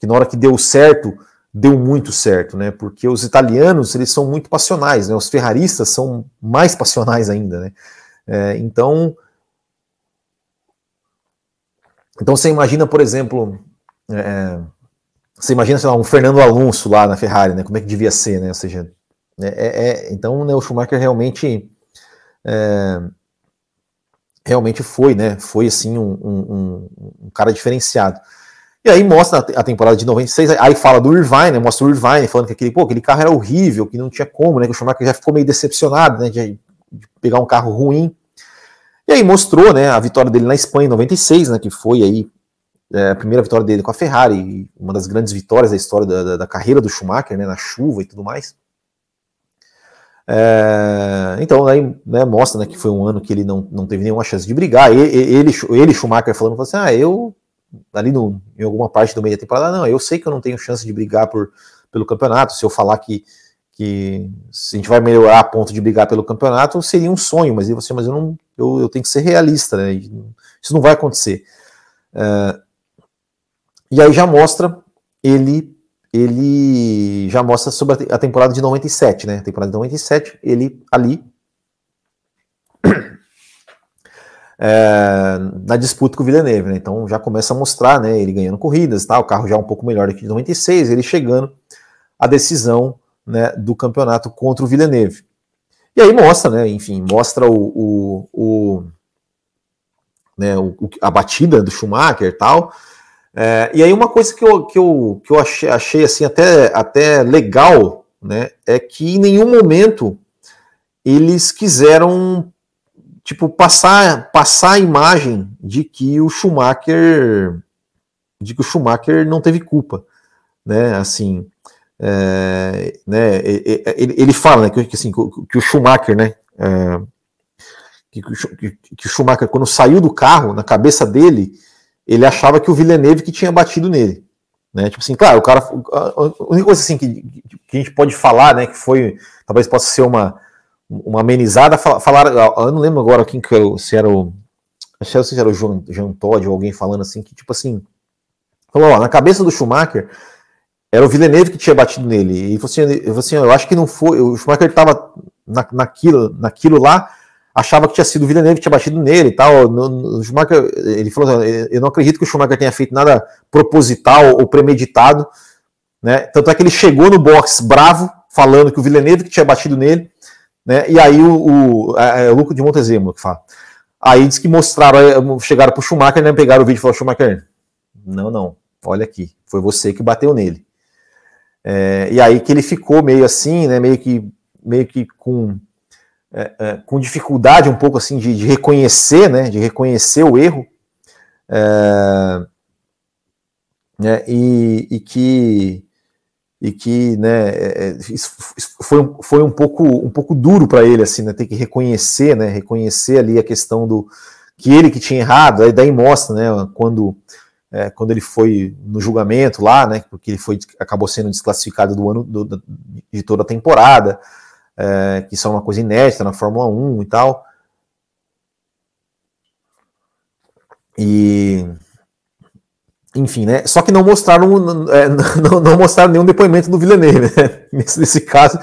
que na hora que deu certo, deu muito certo, né? Porque os italianos eles são muito passionais, né? Os ferraristas são mais passionais ainda, né? É, então, então você imagina, por exemplo, é, você imagina, sei lá, um Fernando Alonso lá na Ferrari, né? Como é que devia ser, né? Ou seja, é, é, é então né, o Schumacher realmente é, realmente foi, né? Foi assim um, um, um cara diferenciado. E aí mostra a temporada de 96, aí fala do Irvine, né, mostra o Irvine falando que aquele, pô, aquele carro era horrível, que não tinha como, né? Que o Schumacher já ficou meio decepcionado, né? De pegar um carro ruim. E aí mostrou, né, a vitória dele na Espanha em 96, né? Que foi aí é, a primeira vitória dele com a Ferrari, uma das grandes vitórias da história da, da, da carreira do Schumacher, né? Na chuva e tudo mais. É, então aí né, mostra né, que foi um ano que ele não, não teve nenhuma chance de brigar. Ele, ele, ele Schumacher falando assim: ah, eu ali no, em alguma parte do meio da temporada, não, eu sei que eu não tenho chance de brigar por, pelo campeonato. Se eu falar que, que se a gente vai melhorar a ponto de brigar pelo campeonato, seria um sonho, mas você, mas eu não, eu, eu tenho que ser realista, né? Isso não vai acontecer. Uh, e aí já mostra ele ele já mostra sobre a temporada de 97, né? A temporada de 97, ele ali [CLEARS THROAT] é, na disputa com o Villeneuve, né? Então já começa a mostrar, né? Ele ganhando corridas, tá? O carro já é um pouco melhor que de 96, ele chegando à decisão né, do campeonato contra o Villeneuve. E aí mostra, né? Enfim, mostra o, o, o né, o, a batida do Schumacher e tal. É, e aí uma coisa que eu, que eu, que eu achei, achei assim até, até legal, né? É que em nenhum momento eles quiseram tipo, passar, passar a imagem de que o Schumacher de que o Schumacher não teve culpa, né? Assim, é, né? Ele, fala, né, que, assim, que o Schumacher, né? É, que, que, o Schumacher, quando saiu do carro, na cabeça dele, ele achava que o Villeneuve que tinha batido nele. Né? Tipo assim, claro, o cara. A única coisa assim que, que a gente pode falar, né, que foi. Talvez possa ser uma, uma amenizada, falaram, eu não lembro agora quem que eu, se era o, acho que era o Jean, Jean Todd ou alguém falando assim, que tipo assim, falou, ó, na cabeça do Schumacher, era o Villeneuve que tinha batido nele, e falou assim, eu, assim, eu acho que não foi, o Schumacher estava na, naquilo, naquilo lá, achava que tinha sido o Villeneuve que tinha batido nele e tal, no, no Schumacher, ele falou assim, eu não acredito que o Schumacher tenha feito nada proposital ou premeditado, né, tanto é que ele chegou no box bravo, falando que o Villeneuve que tinha batido nele, né? E aí o, o, é, é o Luco de Montezemolo que fala. Aí diz que mostraram, é, chegaram pro Schumacher, né? Pegaram o vídeo e falaram, Schumacher, não, não, olha aqui, foi você que bateu nele. É, e aí que ele ficou meio assim, né? Meio que, meio que com, é, é, com dificuldade um pouco assim de, de, reconhecer, né? De reconhecer o erro. É, né, e, e que e que né, é, é, foi, foi um pouco um pouco duro para ele assim, né, ter que reconhecer, né, reconhecer ali a questão do que ele que tinha errado, aí daí mostra, né, quando é, quando ele foi no julgamento lá, né, porque ele foi acabou sendo desclassificado do ano do, de toda a temporada, é, que isso é uma coisa inédita na Fórmula 1 e tal. E enfim, né? Só que não mostraram, é, [LAUGHS] não, não, mostraram nenhum depoimento do Villeneuve, né? [LAUGHS] Nesse, nesse caso,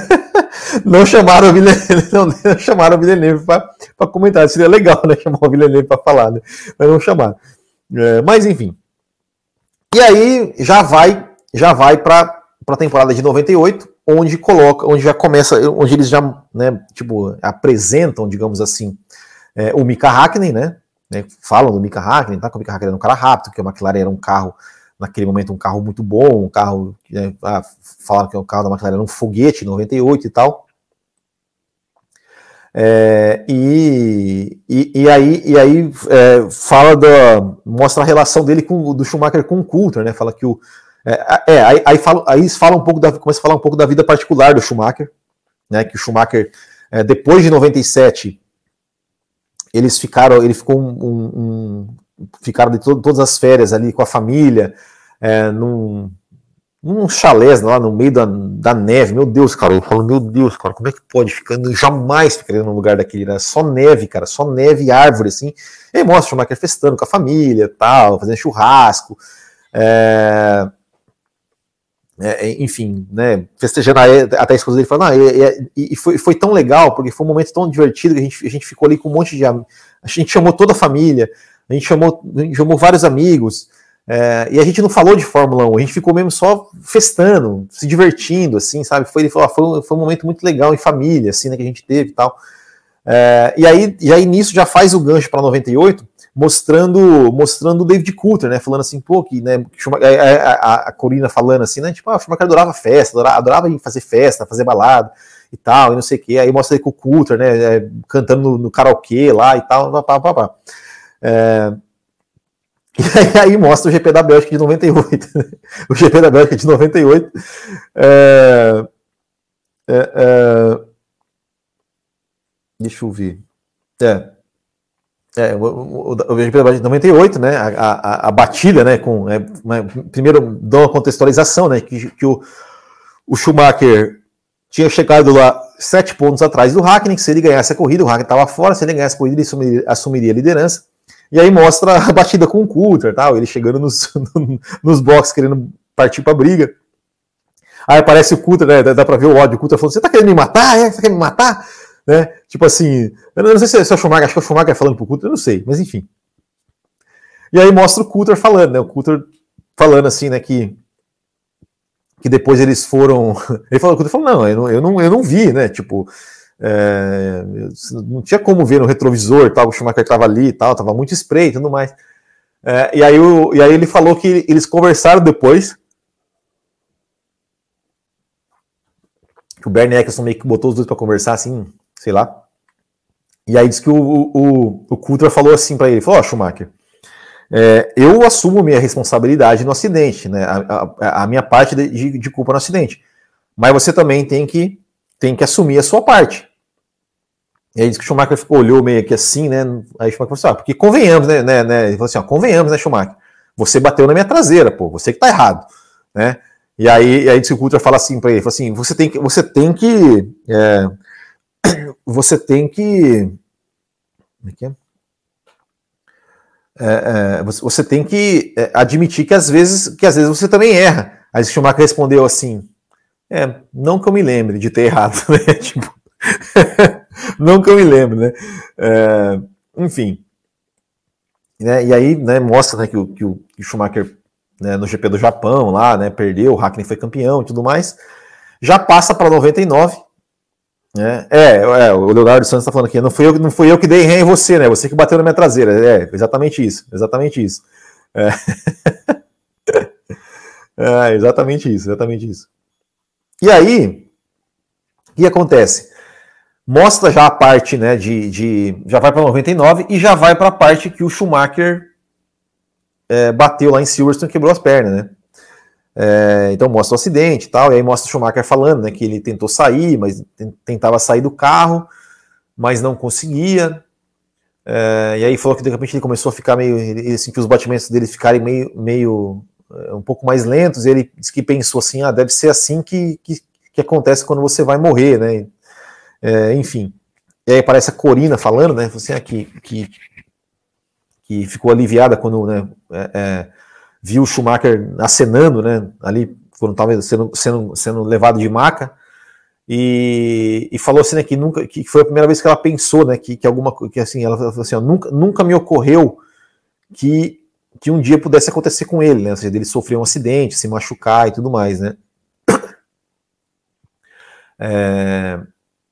[LAUGHS] não chamaram o Villeneuve, não, não chamaram o Villeneuve para comentar. Seria legal, né? Chamar o Villeneuve para falar, né? Mas não chamaram. É, mas enfim. E aí já vai, já vai para a temporada de 98, onde coloca, onde já começa, onde eles já, né, tipo, apresentam, digamos assim, é, o Mika Hakkinen, né? Né, falam do Mika Hakkinen, tá? que o Mika Hakkinen era um cara rápido, que o McLaren era um carro, naquele momento, um carro muito bom, um carro, né, ah, falaram que o carro da McLaren era um foguete, 98 e tal. É, e, e, e, aí, e aí é, fala da. mostra a relação dele com do Schumacher com o Coulter, né? Fala que o. É, é aí, aí, fala, aí fala um pouco da, começa a falar um pouco da vida particular do Schumacher, né? Que o Schumacher, é, depois de 97, eles ficaram, ele ficou um, um, um ficaram de to todas as férias ali com a família, é, num, num chalés lá no meio da, da neve. Meu Deus, cara, eu falo, meu Deus, cara, como é que pode ficar? Eu jamais ficaria num lugar daquele, né? Só neve, cara, só neve e árvore, assim. E aí mostra o Schumacher festando com a família, tal, fazendo churrasco. É... É, enfim, né, festejando até a esposa dele falando, ah, e, e, foi, foi tão legal, porque foi um momento tão divertido que a gente, a gente ficou ali com um monte de. A gente chamou toda a família, a gente chamou, a gente chamou vários amigos, é, e a gente não falou de Fórmula 1, a gente ficou mesmo só festando, se divertindo, assim, sabe? Foi, ele falou, ah, foi, foi um momento muito legal em família, assim, né, que a gente teve e tal. É, e, aí, e aí nisso já faz o gancho para 98, mostrando mostrando o David Coulter, né? Falando assim, pô, que, né, a, a, a Corina falando assim, né? Tipo, ah, o Schumacher adorava festa, adorava, adorava fazer festa, fazer balada e tal, e não sei o que. Aí mostra ele com o Coulter, né? É, cantando no, no karaokê lá e tal, pá, pá, pá. É, e aí mostra o GP da Bélgica de 98. o GP da Bélgica de 98. É, é, é, deixa eu ver. É. É, o, GP da Bélgica de 98, né? A, a, a né? Com, é, primeiro, dá uma contextualização, né? Que, que o, o Schumacher tinha chegado lá sete pontos atrás do Hackney, se ele ganhasse a corrida, o Hackney estava fora, se ele ganhasse a corrida, ele assumiria, assumiria a liderança. E aí mostra a [LAUGHS] batida com o Coulter, tal, ele chegando nos, [LAUGHS] nos boxes querendo partir para briga. Aí aparece o Coulter, né, dá para ver o ódio, o Coulter falando, você tá querendo me matar? É? Você quer me matar? Né? Tipo assim, eu não sei se é o Schumacher, acho que é o Schumacher falando pro Coulter, eu não sei, mas enfim. E aí mostra o Coulter falando, né, o Coulter falando assim, né, que que depois eles foram, [LAUGHS] ele falou, Coulter falou, não, eu não, eu não, eu não vi, né, tipo, é, não tinha como ver no retrovisor, tal, o Schumacher estava ali e tal, estava muito spray e tudo mais. É, e, aí o, e aí ele falou que eles conversaram depois. Que o Bernie Eccleston meio que botou os dois para conversar, assim, sei lá. E aí disse que o, o, o falou assim para ele: falou, ó, oh, Schumacher, é, eu assumo minha responsabilidade no acidente, né? A, a, a minha parte de, de culpa no acidente. Mas você também tem que tem que assumir a sua parte. E aí diz que o Schumacher ficou, olhou meio que assim, né? Aí o Schumacher falou assim: ah, porque convenhamos, né, né, né? Ele falou assim: ó, convenhamos, né, Schumacher? Você bateu na minha traseira, pô, você que tá errado, né? E aí, e aí diz que o Coulter fala assim para ele: fala assim, você tem que. Você tem que. É, [CLEARS THROAT] você tem que. Como é que é? É, é, você tem que é, admitir que às vezes que às vezes você também erra. Aí Schumacher respondeu assim: é, não que eu me lembre de ter errado, [LAUGHS] né? Tipo, [LAUGHS] [LAUGHS] não que eu me lembre, né? É, enfim. Né? E aí né, mostra né, que, o, que o Schumacher né, no GP do Japão lá, né, perdeu, o Hackney foi campeão e tudo mais. Já passa para 99. Né? É, é, o Leonardo Santos está falando aqui, não fui, eu, não fui eu que dei ré em você, né? Você que bateu na minha traseira. É, exatamente isso, exatamente isso. É. [LAUGHS] é exatamente isso, exatamente isso. E aí, o que acontece? Mostra já a parte, né, de, de já vai para 99 e já vai para a parte que o Schumacher é, bateu lá em Silverstone e quebrou as pernas, né? É, então mostra o acidente e tal, e aí mostra o Schumacher falando, né, que ele tentou sair, mas tentava sair do carro, mas não conseguia. É, e aí falou que de repente ele começou a ficar meio, ele sentiu os batimentos dele ficarem meio, meio um pouco mais lentos, ele disse que pensou assim, ah, deve ser assim que, que, que acontece quando você vai morrer, né? É, enfim. E aí aparece a Corina falando, né? Assim, ah, que, que, ficou aliviada quando né, é, é, viu o Schumacher acenando, né? Ali, quando estava sendo, sendo, sendo levado de maca. E, e, falou assim, né, que nunca, que foi a primeira vez que ela pensou, né, que, que alguma, que assim, ela falou assim, ó, nunca, nunca me ocorreu que que um dia pudesse acontecer com ele, né? Ou seja, dele sofrer um acidente, se machucar e tudo mais, né? [COUGHS] É,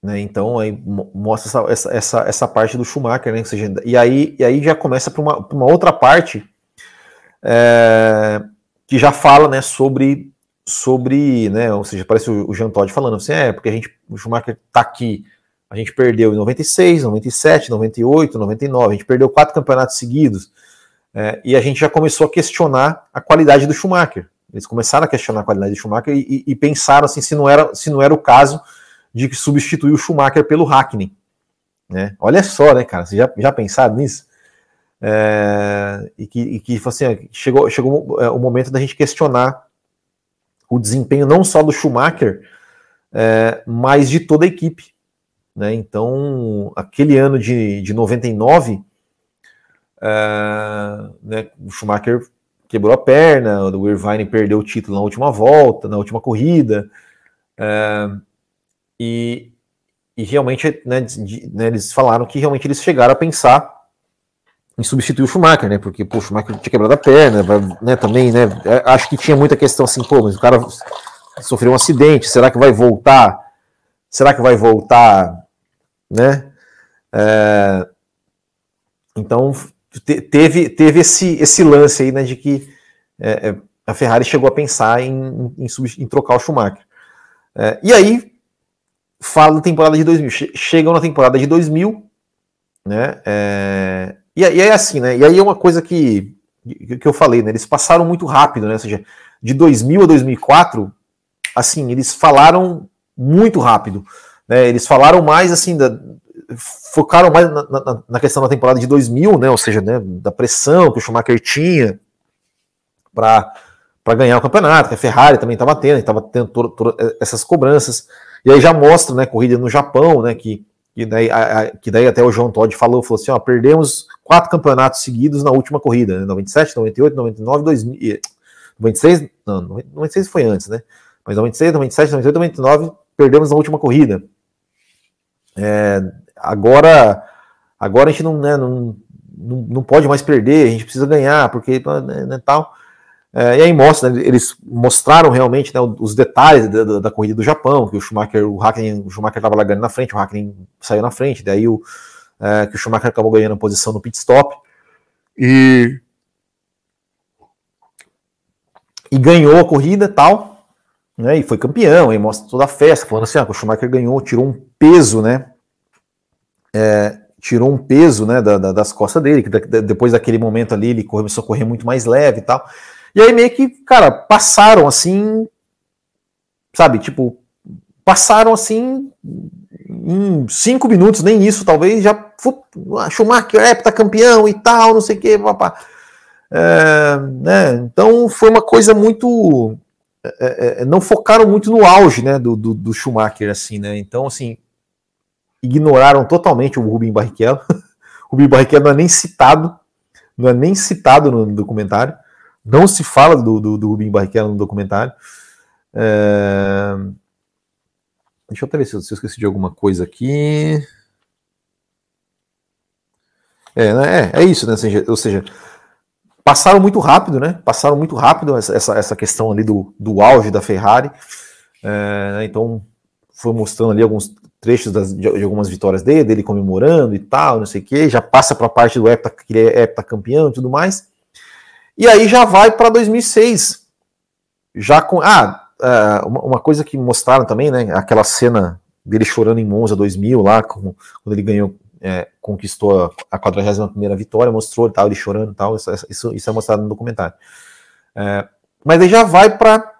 né então aí mostra essa, essa, essa, essa, parte do Schumacher, né? Seja, e aí, e aí já começa para uma, uma outra parte é, que já fala, né, sobre sobre, né, ou seja, parece o, Jean Todt falando assim, é, porque a gente, o Schumacher tá aqui A gente perdeu em 96, 97, 98, 99. A gente perdeu quatro campeonatos seguidos. É, e a gente já começou a questionar a qualidade do Schumacher. Eles começaram a questionar a qualidade do Schumacher e, e, e pensaram assim se não era se não era o caso de substituir o Schumacher pelo Hackney. Né? Olha só, né, cara? Vocês já, já pensaram nisso? É, e que, e que assim, chegou, chegou é, o momento da gente questionar o desempenho não só do Schumacher, é, mas de toda a equipe. Né? Então, aquele ano de, de 99, é, né, o Schumacher quebrou a perna, o Irvine perdeu o título na última volta, na última corrida, é, e, e realmente né, de, né, eles falaram que realmente eles chegaram a pensar em substituir o Schumacher, né? Porque pô, o Schumacher tinha quebrado a perna, né? Também, né? É, acho que tinha muita questão assim, pô, mas o cara sofreu um acidente, será que vai voltar? Será que vai voltar, né? É, então te, teve, teve esse, esse lance aí, né? De que é, é a Ferrari chegou a pensar em, em, em trocar o Schumacher. É, e aí fala da temporada de 2000, chegam na temporada de 2000, né? É, e, aí, assim, né? E aí é uma coisa que, que eu falei, né? Eles passaram muito rápido, né? Ou seja, de 2000 a 2004, assim, eles falaram muito rápido. Né? Eles falaram mais, assim, da, focaram mais na, na, na, questão da temporada de 2000, né? Ou seja, né, da pressão que o Schumacher tinha para ganhar o campeonato, que a Ferrari também estava tendo, estava tendo todas essas cobranças. E aí já mostra, né, corrida no Japão, né, que que daí, a, a, que daí até o João Todd falou, falou assim, ó, perdemos quatro campeonatos seguidos na última corrida, né? 97, 98, 99, 2000, 96, não, 96 foi antes, né? Mas 96, 97, 98, 99 perdemos na última corrida. É, agora, agora a gente não, né, não, não, não pode mais perder, a gente precisa ganhar, porque né, né tal. É, e aí mostra, né, eles mostraram realmente né, os detalhes da, da, da, corrida do Japão, que o Schumacher, o Hakkinen, o Schumacher estava largando na frente, o Hakkinen saiu na frente, daí o, é, que o Schumacher acabou ganhando a posição no pit stop. E e ganhou a corrida tal, né, e foi campeão, aí mostra toda a festa, falando assim, ah, o Schumacher ganhou, tirou um peso, né, é, tirou um peso, né, da, da, das costas dele, que depois daquele momento ali ele começou a correr muito mais leve e tal, e aí meio que, cara, passaram assim, sabe, tipo, passaram assim em cinco minutos, nem isso, talvez, já ah, Schumacher é campeão e tal, não sei o que, papá. É, né, então foi uma coisa muito. É, é, é, não focaram muito no auge né, do, do, do, Schumacher, assim, né? Então, assim, ignoraram totalmente o Rubem Barrichello. [LAUGHS] o Rubem Barrichello não é nem citado, não é nem citado no documentário. Não se fala do, do, do Rubinho Barrichello no documentário. É... Deixa eu até ver se eu, se eu esqueci de alguma coisa aqui. É, né? é, é isso, né? Ou seja, passaram muito rápido, né? Passaram muito rápido essa, essa, questão ali do, do auge da Ferrari. É, né? então, foi mostrando ali alguns trechos das, de, de, algumas vitórias dele, dele comemorando e tal, não sei o que. Já passa para a parte do é heptacampeão e tudo mais. E aí já vai para 2006. Já com. Ah, é, uma coisa que mostraram também, né? Aquela cena dele chorando em Monza 2000, lá, quando ele ganhou, é, conquistou a 41 vitória, mostrou tal, ele chorando e tal. Isso, isso, é mostrado no documentário. É, mas aí já vai para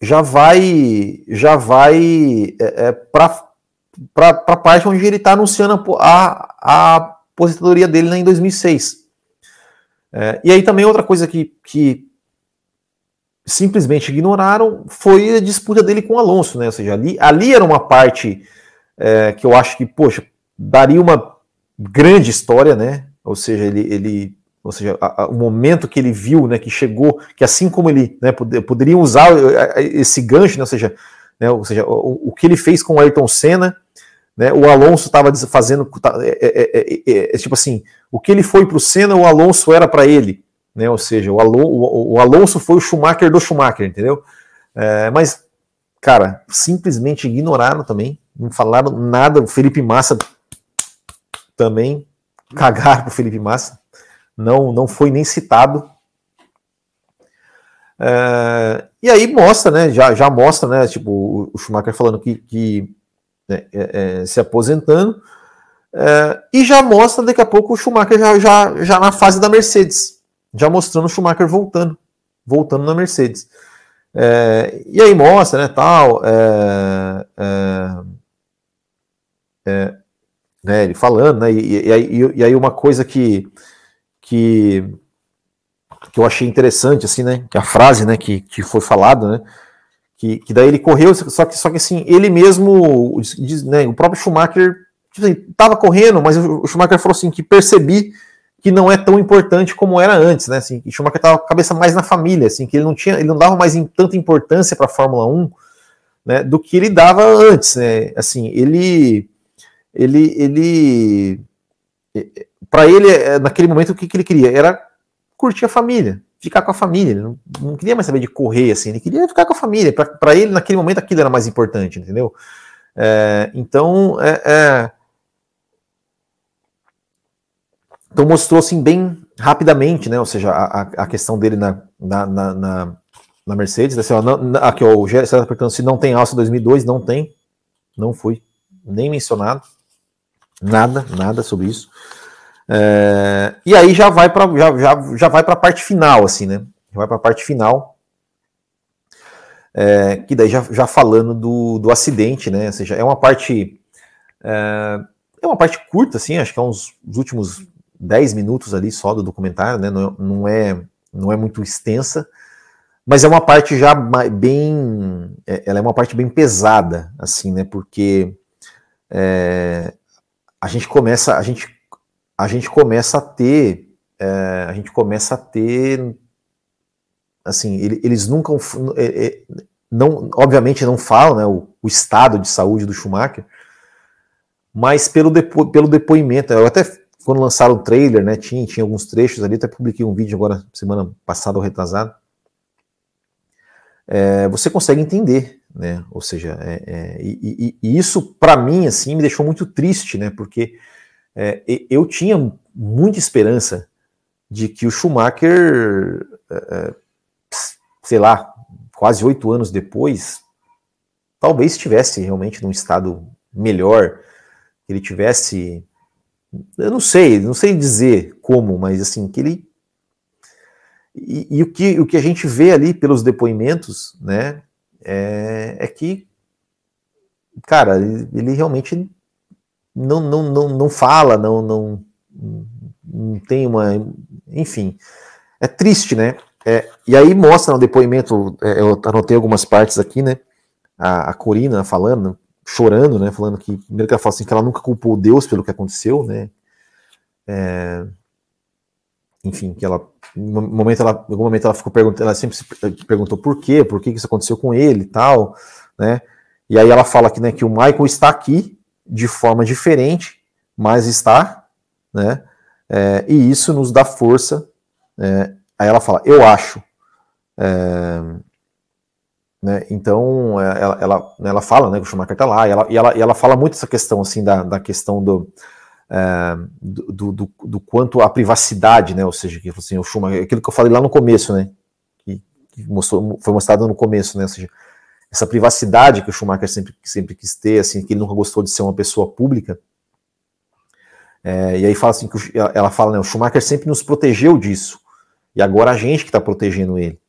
já vai já vai é, é para a parte onde ele está anunciando a, a aposentadoria dele né, em 2006. É, e aí também outra coisa que, que simplesmente ignoraram foi a disputa dele com o Alonso, né? Ou seja, ali, ali era uma parte é, que eu acho que, poxa, daria uma grande história, né? Ou seja, ele, ele ou seja, a, a, o momento que ele viu, né, que chegou, que assim como ele, né, pod poderia usar esse gancho, né, ou seja, né, ou seja, o, o que ele fez com o Ayrton Senna, né? O Alonso estava fazendo. Tá, é é, é, é, é, tipo assim, o que ele foi para o Senna, o Alonso era para ele. Né? Ou seja, o, Alon, o, o, Alonso foi o Schumacher do Schumacher, entendeu? É, mas, cara, simplesmente ignoraram também, não falaram nada. O Felipe Massa também cagaram para o Felipe Massa, não, não foi nem citado. É, e aí mostra, né? Já, já mostra, né? Tipo, o Schumacher falando que, que né, é, é, se aposentando, é, e já mostra daqui a pouco o Schumacher já, já, já na fase da Mercedes, já mostrando o Schumacher voltando, voltando na Mercedes. É, e aí mostra, né, tal, é, é, né, ele falando, né, e, e, e, e, aí uma coisa que, que, que eu achei interessante, assim, né, que a frase, né, que, que foi falada, né, que, que daí ele correu, só que, só que assim, ele mesmo, né, o próprio Schumacher tipo assim, tava correndo, mas o Schumacher falou assim que percebi que não é tão importante como era antes, né? Assim, que Schumacher tava com a cabeça mais na família, assim, que ele não tinha, ele não dava mais tanta importância para a Fórmula 1, né, do que ele dava antes, né? Assim, ele ele ele para ele é, naquele momento o que, que ele queria era curtir a família, ficar com a família, ele não, não queria mais saber de correr assim, ele queria ficar com a família. Para ele naquele momento aquilo era mais importante, entendeu? É, então é, é Então mostrou assim bem rapidamente, né? Ou seja, a, a questão dele na, na, na, na Mercedes. Né? Assim, ó, aqui, ó, o Gerson está perguntando se não tem alça 2002. Não tem. Não fui nem mencionado. Nada, nada sobre isso. É, e aí já vai para já, já, já vai para a parte final, assim, né? Já vai para a parte final. É, que daí já, já falando do, do acidente, né? Ou seja, é uma parte. É, é uma parte curta, assim, acho que é uns os últimos 10 minutos ali só do documentário, né? Não, não, é, não é muito extensa, mas é uma parte já bem. É, ela é uma parte bem pesada, assim, né? Porque é, a gente começa. A gente, a gente começa a ter. É, a gente começa a ter. Assim, eles nunca. É, é, não, obviamente não falam né, o, o estado de saúde do Schumacher, mas pelo, depo, pelo depoimento, eu até quando lançaram o trailer, né, tinha, tinha alguns trechos ali, até publiquei um vídeo agora, semana passada ou retrasada, é, você consegue entender, né, ou seja, é, é, e, e, e, isso para mim, assim, me deixou muito triste, né, porque é, eu tinha muita esperança de que o Schumacher, é, é, sei lá, quase oito anos depois, talvez estivesse realmente num estado melhor, ele tivesse eu não sei, não sei dizer como, mas assim, que ele. E, e, o, que, o que a gente vê ali pelos depoimentos, né, é, é que, cara, ele, ele, realmente não, não, não, não fala, não, não, não tem uma. Enfim, é triste, né? É, e aí mostra no depoimento, é, eu anotei algumas partes aqui, né? A, a Corina falando, chorando, né, falando que, primeiro que ela fala assim, que ela nunca culpou Deus pelo que aconteceu, né, é, enfim, que ela, em momento ela, algum momento ela ficou perguntando, ela sempre se perguntou por quê, por que isso aconteceu com ele e tal, né, e aí ela fala que, né, que o Michael está aqui de forma diferente, mas está, né, é, e isso nos dá força, é, aí ela fala, eu acho, é, né? Então, é, ela, ela, né, ela fala né, que o Schumacher está lá, e ela, e, ela, e ela fala muito essa questão assim da, da questão do, é, do, do, do, quanto a privacidade, né? Ou seja, que assim, o Schumacher, aquilo que eu falei lá no começo, né? Que, que mostrou, foi mostrado no começo, né? Ou seja, essa privacidade que o Schumacher sempre, sempre quis ter, assim, que ele nunca gostou de ser uma pessoa pública. É, e aí fala assim que o, ela fala, né? O Schumacher sempre nos protegeu disso. E agora a gente que está protegendo ele.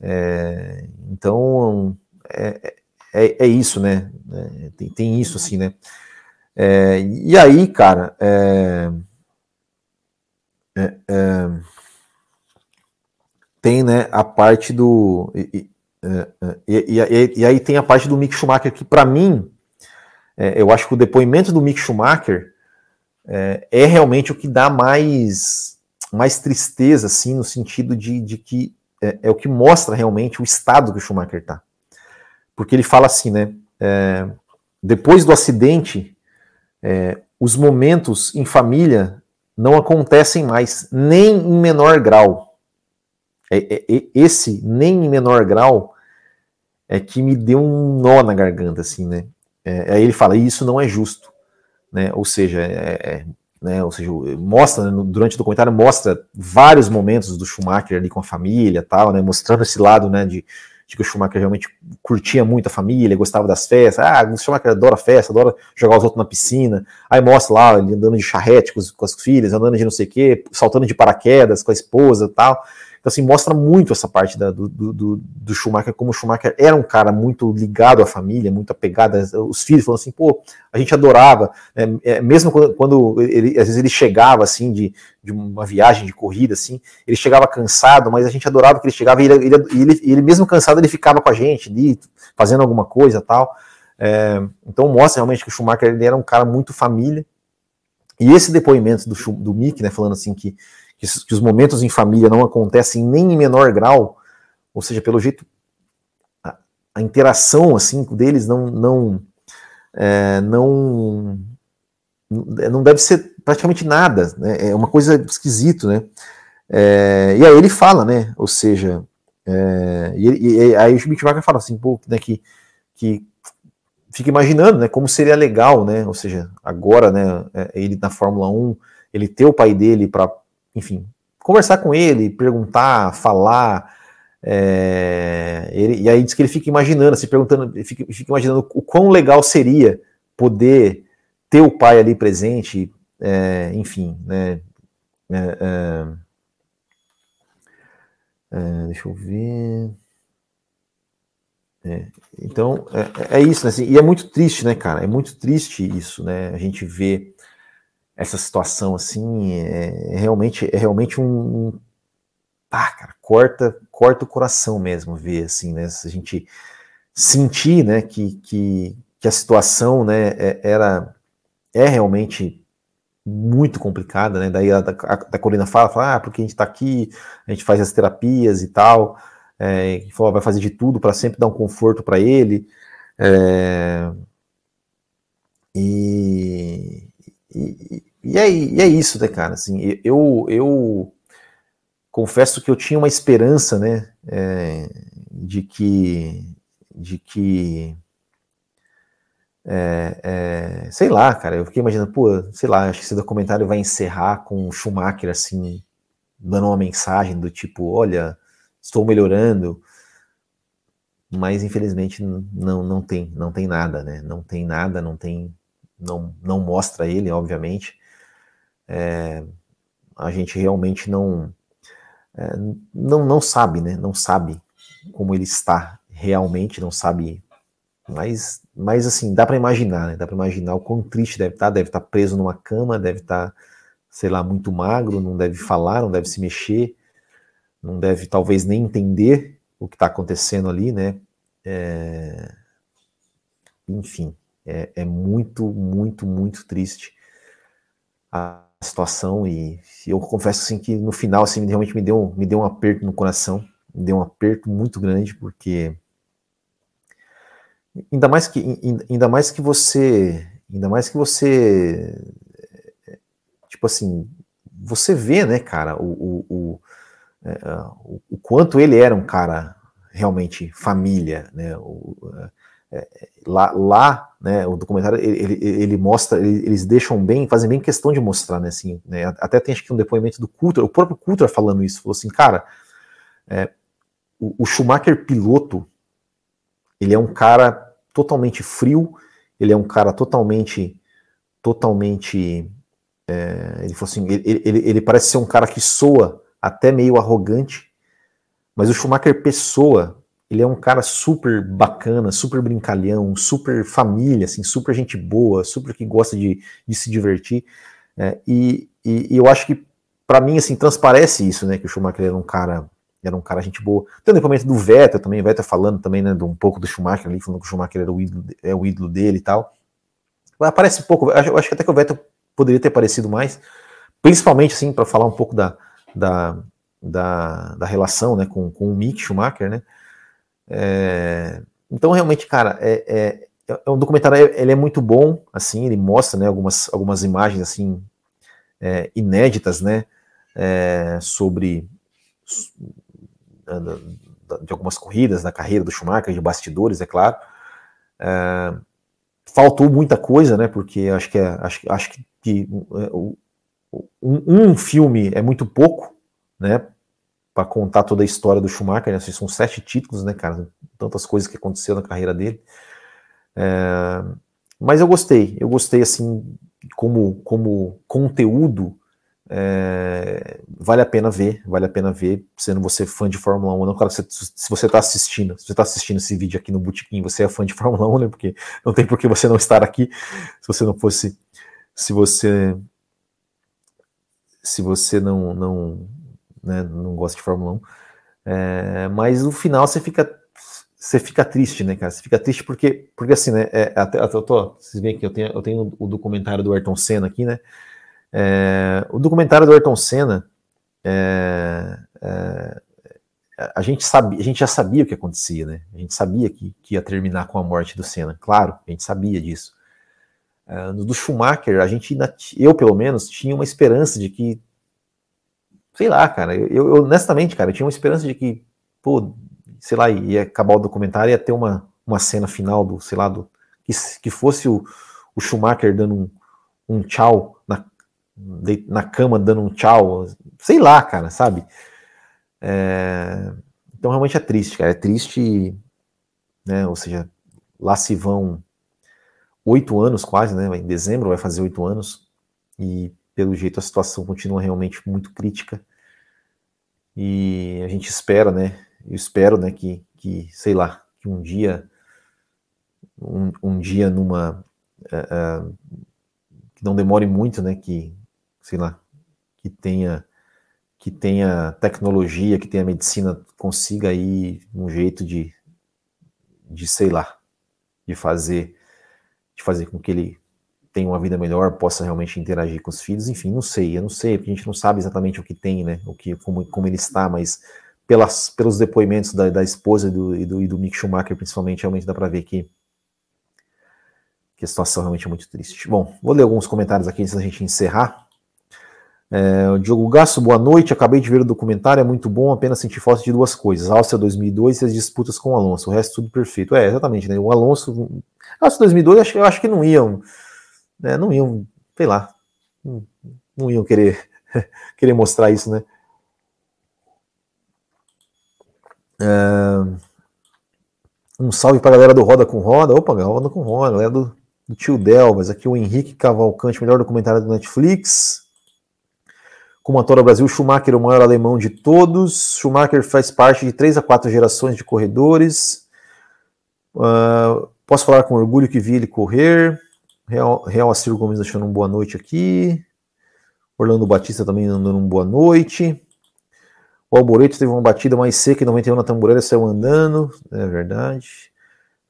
É, então, é, é, é, isso, né? É, tem, tem isso, assim, né? É, e aí, cara, tem né, a parte do. E, e, e, e, aí tem a parte do Mick Schumacher, que para mim, eu acho que o depoimento do Mick Schumacher é, realmente o que dá mais, mais tristeza, assim, no sentido de, de que é, é, o que mostra realmente o estado que o Schumacher está. Porque ele fala assim, né? É, depois do acidente, é, os momentos em família não acontecem mais, nem em menor grau. É, é, é, esse nem em menor grau é que me deu um nó na garganta, assim, né? aí ele fala, isso não é justo, né? Ou seja, é, né? Ou seja, mostra, né, durante o documentário, mostra vários momentos do Schumacher ali com a família tal, né? Mostrando esse lado, né, de, de que o Schumacher realmente curtia muito a família, gostava das festas. Ah, o Schumacher adora festa, adora jogar os outros na piscina. Aí mostra lá ele andando de charrete com, com as filhas, andando de não sei o quê, saltando de paraquedas com a esposa tal. Então, assim, mostra muito essa parte da, do, do, do, Schumacher, como o Schumacher era um cara muito ligado à família, muito apegado. Os filhos falam assim, pô, a gente adorava, né? é, mesmo quando, quando, ele, às vezes ele chegava, assim, de, de uma viagem de corrida, assim, ele chegava cansado, mas a gente adorava que ele chegava e ele, ele, ele, ele mesmo cansado, ele ficava com a gente ali, fazendo alguma coisa tal. É, então mostra realmente que o Schumacher ele era um cara muito família. E esse depoimento do, do Mick, né, falando assim que que, que os momentos em família não acontecem nem em menor grau, ou seja, pelo jeito a, a interação assim deles não não é, não não deve ser praticamente nada, né? É uma coisa esquisito, né? É, e aí ele fala, né? Ou seja, é, e, e, aí o Schmidt fala assim, pô, né, que, que fica imaginando, né? Como seria legal, né? Ou seja, agora, né? É, ele na Fórmula 1, ele ter o pai dele para enfim, conversar com ele, perguntar, falar. É, ele, e aí diz que ele fica imaginando, se perguntando, fica, fica, imaginando o quão legal seria poder ter o pai ali presente, é, enfim, né? É, é, é deixa eu ver. É, então é, isso, né? Assim, e é muito triste, né, cara? É muito triste isso, né? A gente vê essa situação assim é, é realmente é realmente um, ah, cara, corta corta o coração mesmo ver assim né se a gente sentir né que, que, que a situação né é, era é realmente muito complicada né daí a, a, a Corina fala, fala ah porque a gente está aqui a gente faz as terapias e tal é, falou, vai fazer de tudo para sempre dar um conforto para ele é, e, e, e, é, e é isso, né, cara? Assim, eu, eu confesso que eu tinha uma esperança, né, é, de que, de que, é, é, sei lá, cara, eu fiquei imaginando, pô, sei lá, acho que esse documentário vai encerrar com o Schumacher, assim, dando uma mensagem do tipo, olha, estou melhorando, mas infelizmente não, não tem, não tem nada, né, não tem nada, não tem não, não mostra ele, obviamente. É, a gente realmente não, é, não não sabe, né? Não sabe como ele está realmente, não sabe. Mas, mas assim, dá para imaginar, né? Dá para imaginar o quão triste deve estar. Tá, deve estar tá preso numa cama, deve estar, tá, sei lá, muito magro, não deve falar, não deve se mexer, não deve talvez nem entender o que está acontecendo ali, né? É... Enfim, é, é muito, muito, muito triste a situação e eu confesso assim que no final assim realmente me deu me deu um aperto no coração, me deu um aperto muito grande porque ainda mais que ainda mais que você ainda mais que você tipo assim você vê né cara o, o, o, é, o, quanto ele era um cara realmente família né o, é, lá, lá né, o documentário ele, ele, ele mostra, ele, eles deixam bem, fazem bem questão de mostrar, né, assim, né, até tem acho que um depoimento do Coulter, o próprio Coulter falando isso, falou assim, cara, é, o, o, Schumacher piloto, ele é um cara totalmente frio, ele é um cara totalmente, totalmente, é, ele falou assim, ele, ele, ele parece ser um cara que soa até meio arrogante, mas o Schumacher pessoa, ele é um cara super bacana, super brincalhão, super família, assim, super gente boa, super que gosta de, de se divertir. É, e, e, e, eu acho que, para mim, assim, transparece isso, né? Que o Schumacher era um cara, era um cara gente boa. Tem o depoimento do Vettel também, o Vettel falando também, né, de um pouco do Schumacher ali, falando que o Schumacher era o ídolo, é o ídolo dele e tal. Aparece pouco, eu acho que até que o Vettel poderia ter aparecido mais, principalmente, assim, para falar um pouco da, da, da, da relação, né, com, com o Mick Schumacher, né, é, então, realmente, cara, é, é, é um documentário, ele é muito bom, assim, ele mostra, né, algumas, algumas imagens, assim, é, inéditas, né, é, sobre de algumas corridas na carreira do Schumacher, de bastidores, é claro. É, faltou muita coisa, né, porque acho que, acho, acho que um, um filme é muito pouco, né, para contar toda a história do Schumacher, né? são sete títulos, né, cara? Tantas coisas que aconteceram na carreira dele. É, mas eu gostei, eu gostei assim, como, como conteúdo, é, vale a pena ver, vale a pena ver, sendo você fã de Fórmula 1, não, cara, se, se você está assistindo, se você está assistindo esse vídeo aqui no Botequim, você é fã de Fórmula 1, né, porque não tem por que você não estar aqui, se você não fosse, se você se você não, não, né, não gosta de Fórmula 1. É, mas no final você fica você fica triste, né, cara? Você fica triste porque, porque assim, né? É, até, até tô, vocês veem que eu tenho, eu tenho o documentário do Ayrton Senna aqui, né? É, o documentário do Ayrton Senna, é, é, a gente sabia, a gente já sabia o que acontecia, né? A gente sabia que, que ia terminar com a morte do Senna, claro, a gente sabia disso. É, do Schumacher, a gente, eu pelo menos, tinha uma esperança de que sei lá, cara, eu, eu, honestamente, cara, eu tinha uma esperança de que, pô, sei lá, ia acabar o documentário ia ter uma, uma cena final do, sei lá, do, que, que fosse o, o Schumacher dando um, um tchau na, de, na cama, dando um tchau, sei lá, cara, sabe? É, então realmente é triste, cara, é triste, né, ou seja, lá se vão oito anos quase, né, em dezembro vai fazer oito anos, e pelo jeito a situação continua realmente muito crítica. E a gente espera, né? Eu espero, né, que, que sei lá, que um dia, um, um dia numa. Uh, que não demore muito, né? Que, sei lá, que tenha que tenha tecnologia, que tenha medicina, consiga aí um jeito de, de sei lá, de fazer, de fazer com que ele tenha uma vida melhor, possa realmente interagir com os filhos, enfim, não sei, eu não sei, porque a gente não sabe exatamente o que tem, né, o que, como, como ele está, mas pelas, pelos depoimentos da, da esposa e do, e do, e do Mick Schumacher, principalmente, realmente dá para ver que, que a situação realmente é muito triste. Bom, vou ler alguns comentários aqui antes da gente encerrar. É, o Diogo Gasso, boa noite. Acabei de ver o documentário, é muito bom. Apenas senti falta de duas coisas: Áustria 2002 e as disputas com o Alonso. O resto tudo perfeito. É, exatamente, né? O Alonso. Áustria 2002, eu acho, eu acho que não iam né, não iam, sei lá, não, iam querer, [LAUGHS] querer mostrar isso, né? É, um salve para a galera do Roda com Roda. Opa, Roda com Roda, galera do, do tio Delvas. Aqui o Henrique Cavalcante, melhor documentário do Netflix. Como Tora Brasil, Schumacher, o maior alemão de todos. Schumacher faz parte de três a quatro gerações de corredores. Uh, posso falar com orgulho que vi ele correr. Real, Real Aciro Gomes deixando um boa noite aqui. Orlando Batista também dando um boa noite. O Alboreto teve uma batida mais seca em 91 na tamboreira, saiu andando. É verdade.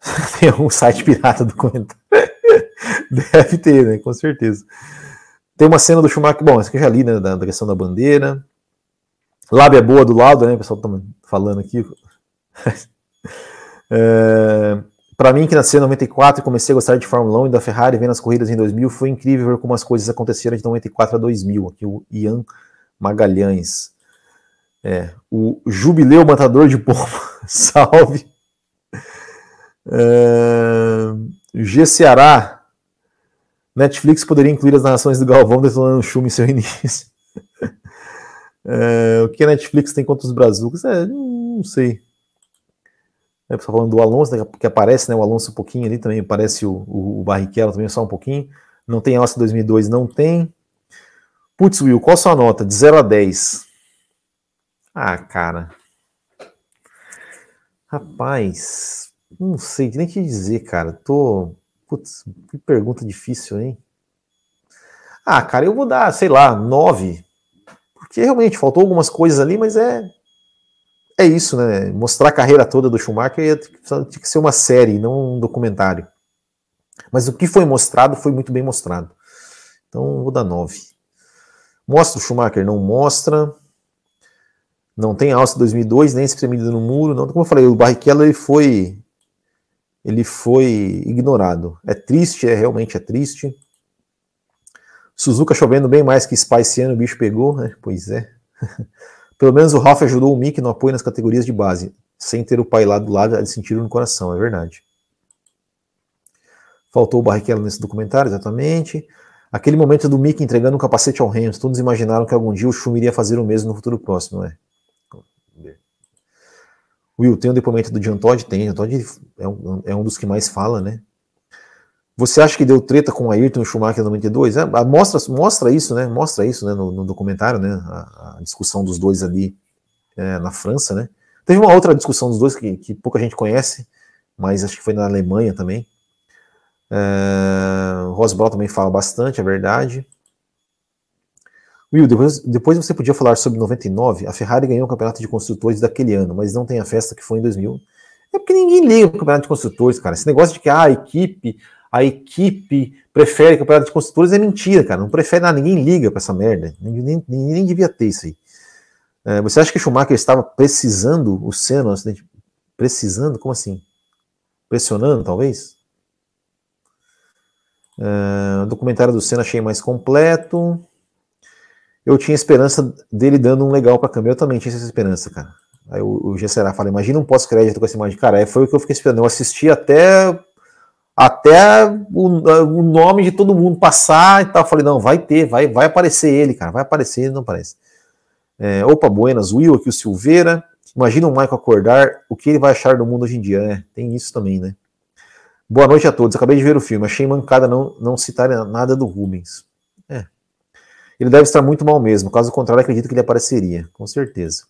[LAUGHS] Tem algum site pirata do comentário. [LAUGHS] Deve ter, né? Com certeza. Tem uma cena do Schumacher. Bom, essa que eu já li, né? Da, da questão da bandeira. Lábia boa do lado, né? O pessoal tá falando aqui. [LAUGHS] é, para mim, que nasci em 94 e comecei a gostar de Fórmula 1 e da Ferrari, vendo as corridas em 2000, foi incrível ver como as coisas aconteceram de 94 a 2000. Aqui o Ian Magalhães. É, o Jubileu Matador de Pomba, [LAUGHS] salve. É, G. Ceará. Netflix poderia incluir as narrações do Galvão detonando chumbo em seu [LAUGHS] início. É, o que a Netflix tem contra os brazucas? É, não sei. Né, você falando do Alonso, né, que aparece né, o Alonso um pouquinho ali também, aparece o, o, o Barrichello também só um pouquinho. Não tem Alça 2002, não tem. Putz, Will, qual sua nota? De 0 a 10. Ah, cara. Rapaz, não sei nem o que dizer, cara. Tô. Putz, que pergunta difícil, hein? Ah, cara, eu vou dar, sei lá, 9. Porque realmente faltou algumas coisas ali, mas é é isso, né? Mostrar a carreira toda do Schumacher tinha que ser uma série, não um documentário. Mas o que foi mostrado foi muito bem mostrado. Então vou dar 9. Mostra o Schumacher? Não mostra. Não tem alça 2002, nem espremido no muro. Não, como eu falei, o Barrichello ele foi, ele foi ignorado. É triste, é realmente é triste. Suzuka chovendo bem mais que Spice esse ano, o bicho pegou, né? Pois é. [LAUGHS] Pelo menos o Ralph ajudou o Mick no apoio nas categorias de base, sem ter o pai lá do lado, ele sentiu no coração, é verdade. Faltou o Barrichello nesse documentário, exatamente. Aquele momento do Mick entregando um capacete ao Hamilton, todos imaginaram que algum dia o Schum iria fazer o mesmo no futuro próximo, é. Will, tem o um depoimento do John Todd? Tem, o Todd é um, é um dos que mais fala, né? Você acha que deu treta com Ayrton Schumacher em 92? É, mostra, mostra isso, né? Mostra isso né, no, no documentário, né? A, a, discussão dos dois ali é, na França, né? Teve uma outra discussão dos dois que, que pouca gente conhece, mas acho que foi na Alemanha também. É, o Rosbrow também fala bastante, é verdade. Will, depois, depois você podia falar sobre 99. A Ferrari ganhou o campeonato de construtores daquele ano, mas não tem a festa que foi em 2000. É porque ninguém liga o campeonato de construtores, cara. Esse negócio de que ah, a equipe, a equipe prefere campeonato de construtores é mentira, cara. Não prefere nada, ninguém liga para essa merda. Ninguém, nem, nem devia ter isso aí. É, você acha que o Schumacher estava precisando o Senna, acidente? Precisando? Como assim? Pressionando, talvez? É, o documentário do Senna achei mais completo eu tinha esperança dele dando um legal pra câmera. Eu também tinha essa esperança, cara. Aí o, o Gesserá fala: imagina um pós-crédito com essa imagem. Cara, é, foi o que eu fiquei esperando. Eu assisti até até o, o, nome de todo mundo passar e tal. Eu falei, não, vai ter, vai, vai aparecer ele, cara, vai aparecer, ele não aparece. É, opa, Buenas, Will, aqui o Silveira. Imagina o Michael acordar, o que ele vai achar do mundo hoje em dia, né? Tem isso também, né? Boa noite a todos. Acabei de ver o filme, achei mancada não, não citar nada do Rubens. Ele deve estar muito mal mesmo, caso contrário, acredito que ele apareceria, com certeza.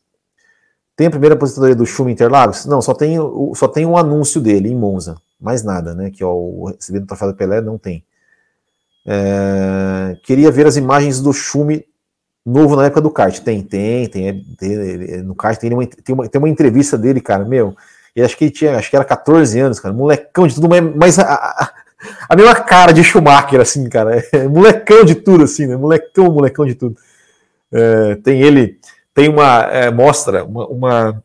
Tem a primeira aposentadoria do Schum Interlagos? Não, só tem, só tem um anúncio dele em Monza, mais nada, né? Que ó, o recebendo o troféu do Pelé não tem. É, queria ver as imagens do Schum novo na época do kart. Tem, tem, tem. tem no kart tem uma, tem, uma, tem uma entrevista dele, cara, meu. E acho que ele tinha, acho que era 14 anos, cara, molecão de tudo, mas a, a, a mesma cara de Schumacher, assim, cara. É molecão de tudo, assim, né? Molecão, molecão de tudo. É, tem ele, tem uma é, mostra, uma, uma,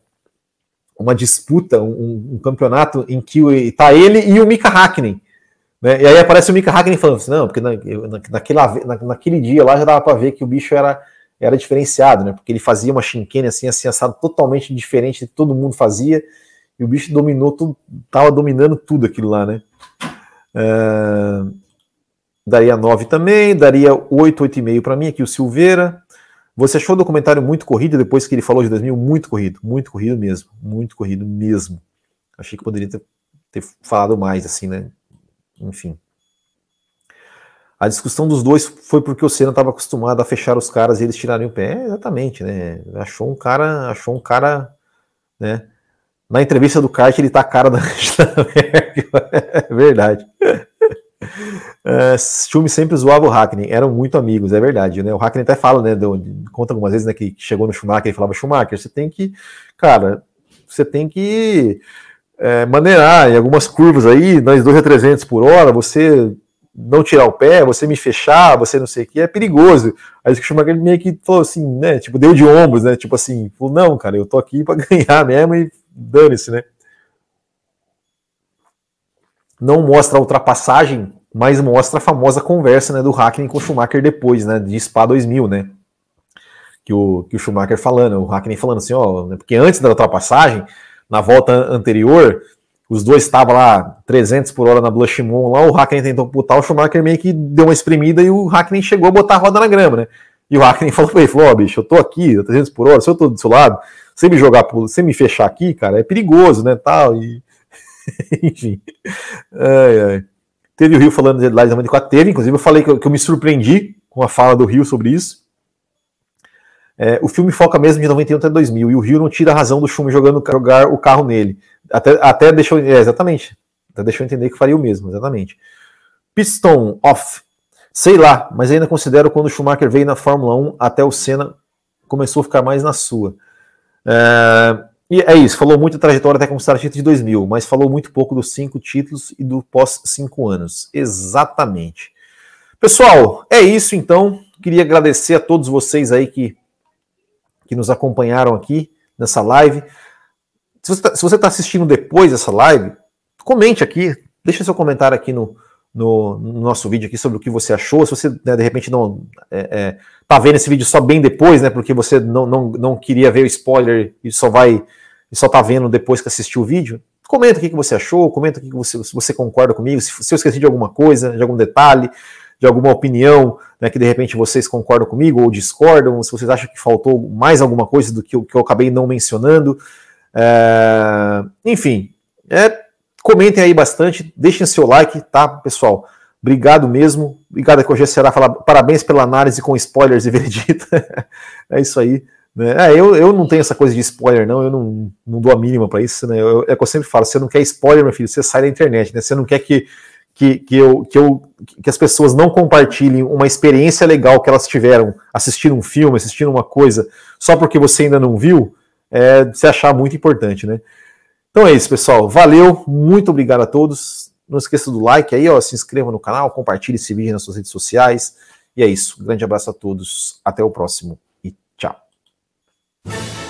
uma disputa, um, um, campeonato em que tá ele e o Mika Hakkinen. Né? E aí aparece o Mika Hakkinen falando assim, não, porque na, naquele, na, naquele dia lá já dava para ver que o bicho era, era diferenciado, né? Porque ele fazia uma chinquene assim, assim, assado totalmente diferente de todo mundo fazia, e o bicho dominou tudo, dominando tudo aquilo lá, né? Uh, daria 9 também, daria 8, 8,5 para mim, aqui o Silveira. Você achou o documentário muito corrido depois que ele falou de 2000? Muito corrido, muito corrido mesmo, muito corrido mesmo. Achei que poderia ter, ter falado mais, assim, né? Enfim. A discussão dos dois foi porque o Senna estava acostumado a fechar os caras e eles tirarem o pé. É, exatamente, né? Achou um cara, achou um cara, né? Na entrevista do kart, ele tá a cara da. [LAUGHS] É verdade. É, Schumi sempre zoava o Hackney, eram muito amigos, é verdade, né? O Hackney até fala, né? Conta algumas vezes, né? Que chegou no Schumacher e falava: Schumacher, você tem que, cara, você tem que é, maneirar em algumas curvas aí, nós 2 a 300 por hora, você não tirar o pé, você me fechar, você não sei o que, é perigoso. Aí o Schumacher meio que falou assim, né? Tipo, deu de ombros, né? Tipo assim, falou: não, cara, eu tô aqui para [LAUGHS] ganhar mesmo e dane-se, né? Não mostra a ultrapassagem, mas mostra a famosa conversa né, do Hackney com o Schumacher depois, né? De Spa 2000, né? Que o, que o Schumacher falando, o Hackney falando assim, ó, né, porque antes da ultrapassagem, na volta anterior, os dois estavam lá 300 por hora na Blushmon, lá o Hackney tentou putar, o Schumacher meio que deu uma espremida e o Hackney chegou a botar a roda na grama, né? E o Hackney [LAUGHS] falou pra ele, falou, ó, oh, bicho, eu tô aqui, 300 por hora, se eu tô do seu lado, você me jogar, você me fechar aqui, cara, é perigoso, né, tal, e... [LAUGHS] Enfim. Ai, ai. Teve o Rio falando de 94, teve, inclusive eu falei que eu, que eu, me surpreendi com a fala do Rio sobre isso. É, o filme foca mesmo de 91 até 2000, e o Rio não tira a razão do Schumi jogando jogar o carro nele. Até, até deixou, é, exatamente, até deixou entender que faria o mesmo, exatamente. Piston off, sei lá, mas ainda considero quando o Schumacher veio na Fórmula 1 até o Senna começou a ficar mais na sua. É, e é isso, falou muito da trajetória até conquistar título de 2000, mas falou muito pouco dos cinco títulos e do pós cinco anos. Exatamente. Pessoal, é isso então. Queria agradecer a todos vocês aí que, que nos acompanharam aqui nessa live. Se você está tá assistindo depois dessa live, comente aqui, deixa seu comentário aqui no, no, no, nosso vídeo aqui sobre o que você achou. Se você né, de repente não é, é, tá vendo esse vídeo só bem depois, né? Porque você não, não, não queria ver o spoiler e só vai e só tá vendo depois que assistiu o vídeo. Comenta o que, você achou, comenta o que, você, se você concorda comigo, se, se eu esqueci de alguma coisa, de algum detalhe, de alguma opinião, né, que de repente vocês concordam comigo ou discordam, se vocês acham que faltou mais alguma coisa do que eu, que eu acabei não mencionando. É, enfim, é, comentem aí bastante, deixem seu like, tá, pessoal? Obrigado mesmo. Obrigado aqui hoje será falar parabéns pela análise com spoilers e [LAUGHS] veredito. é isso aí. Né? É, eu, eu não tenho essa coisa de spoiler, não. Eu não, não dou a mínima para isso. Né? Eu, é o que eu sempre falo: você não quer spoiler, meu filho, você sai da internet. Né? Você não quer que, que, que, eu, que, eu, que as pessoas não compartilhem uma experiência legal que elas tiveram assistindo um filme, assistindo uma coisa, só porque você ainda não viu, é, você achar muito importante, né? Então é isso, pessoal. Valeu, muito obrigado a todos. Não esqueça do like aí, ó, se inscreva no canal, compartilhe esse vídeo nas suas redes sociais. E é isso. Um grande abraço a todos. Até o próximo you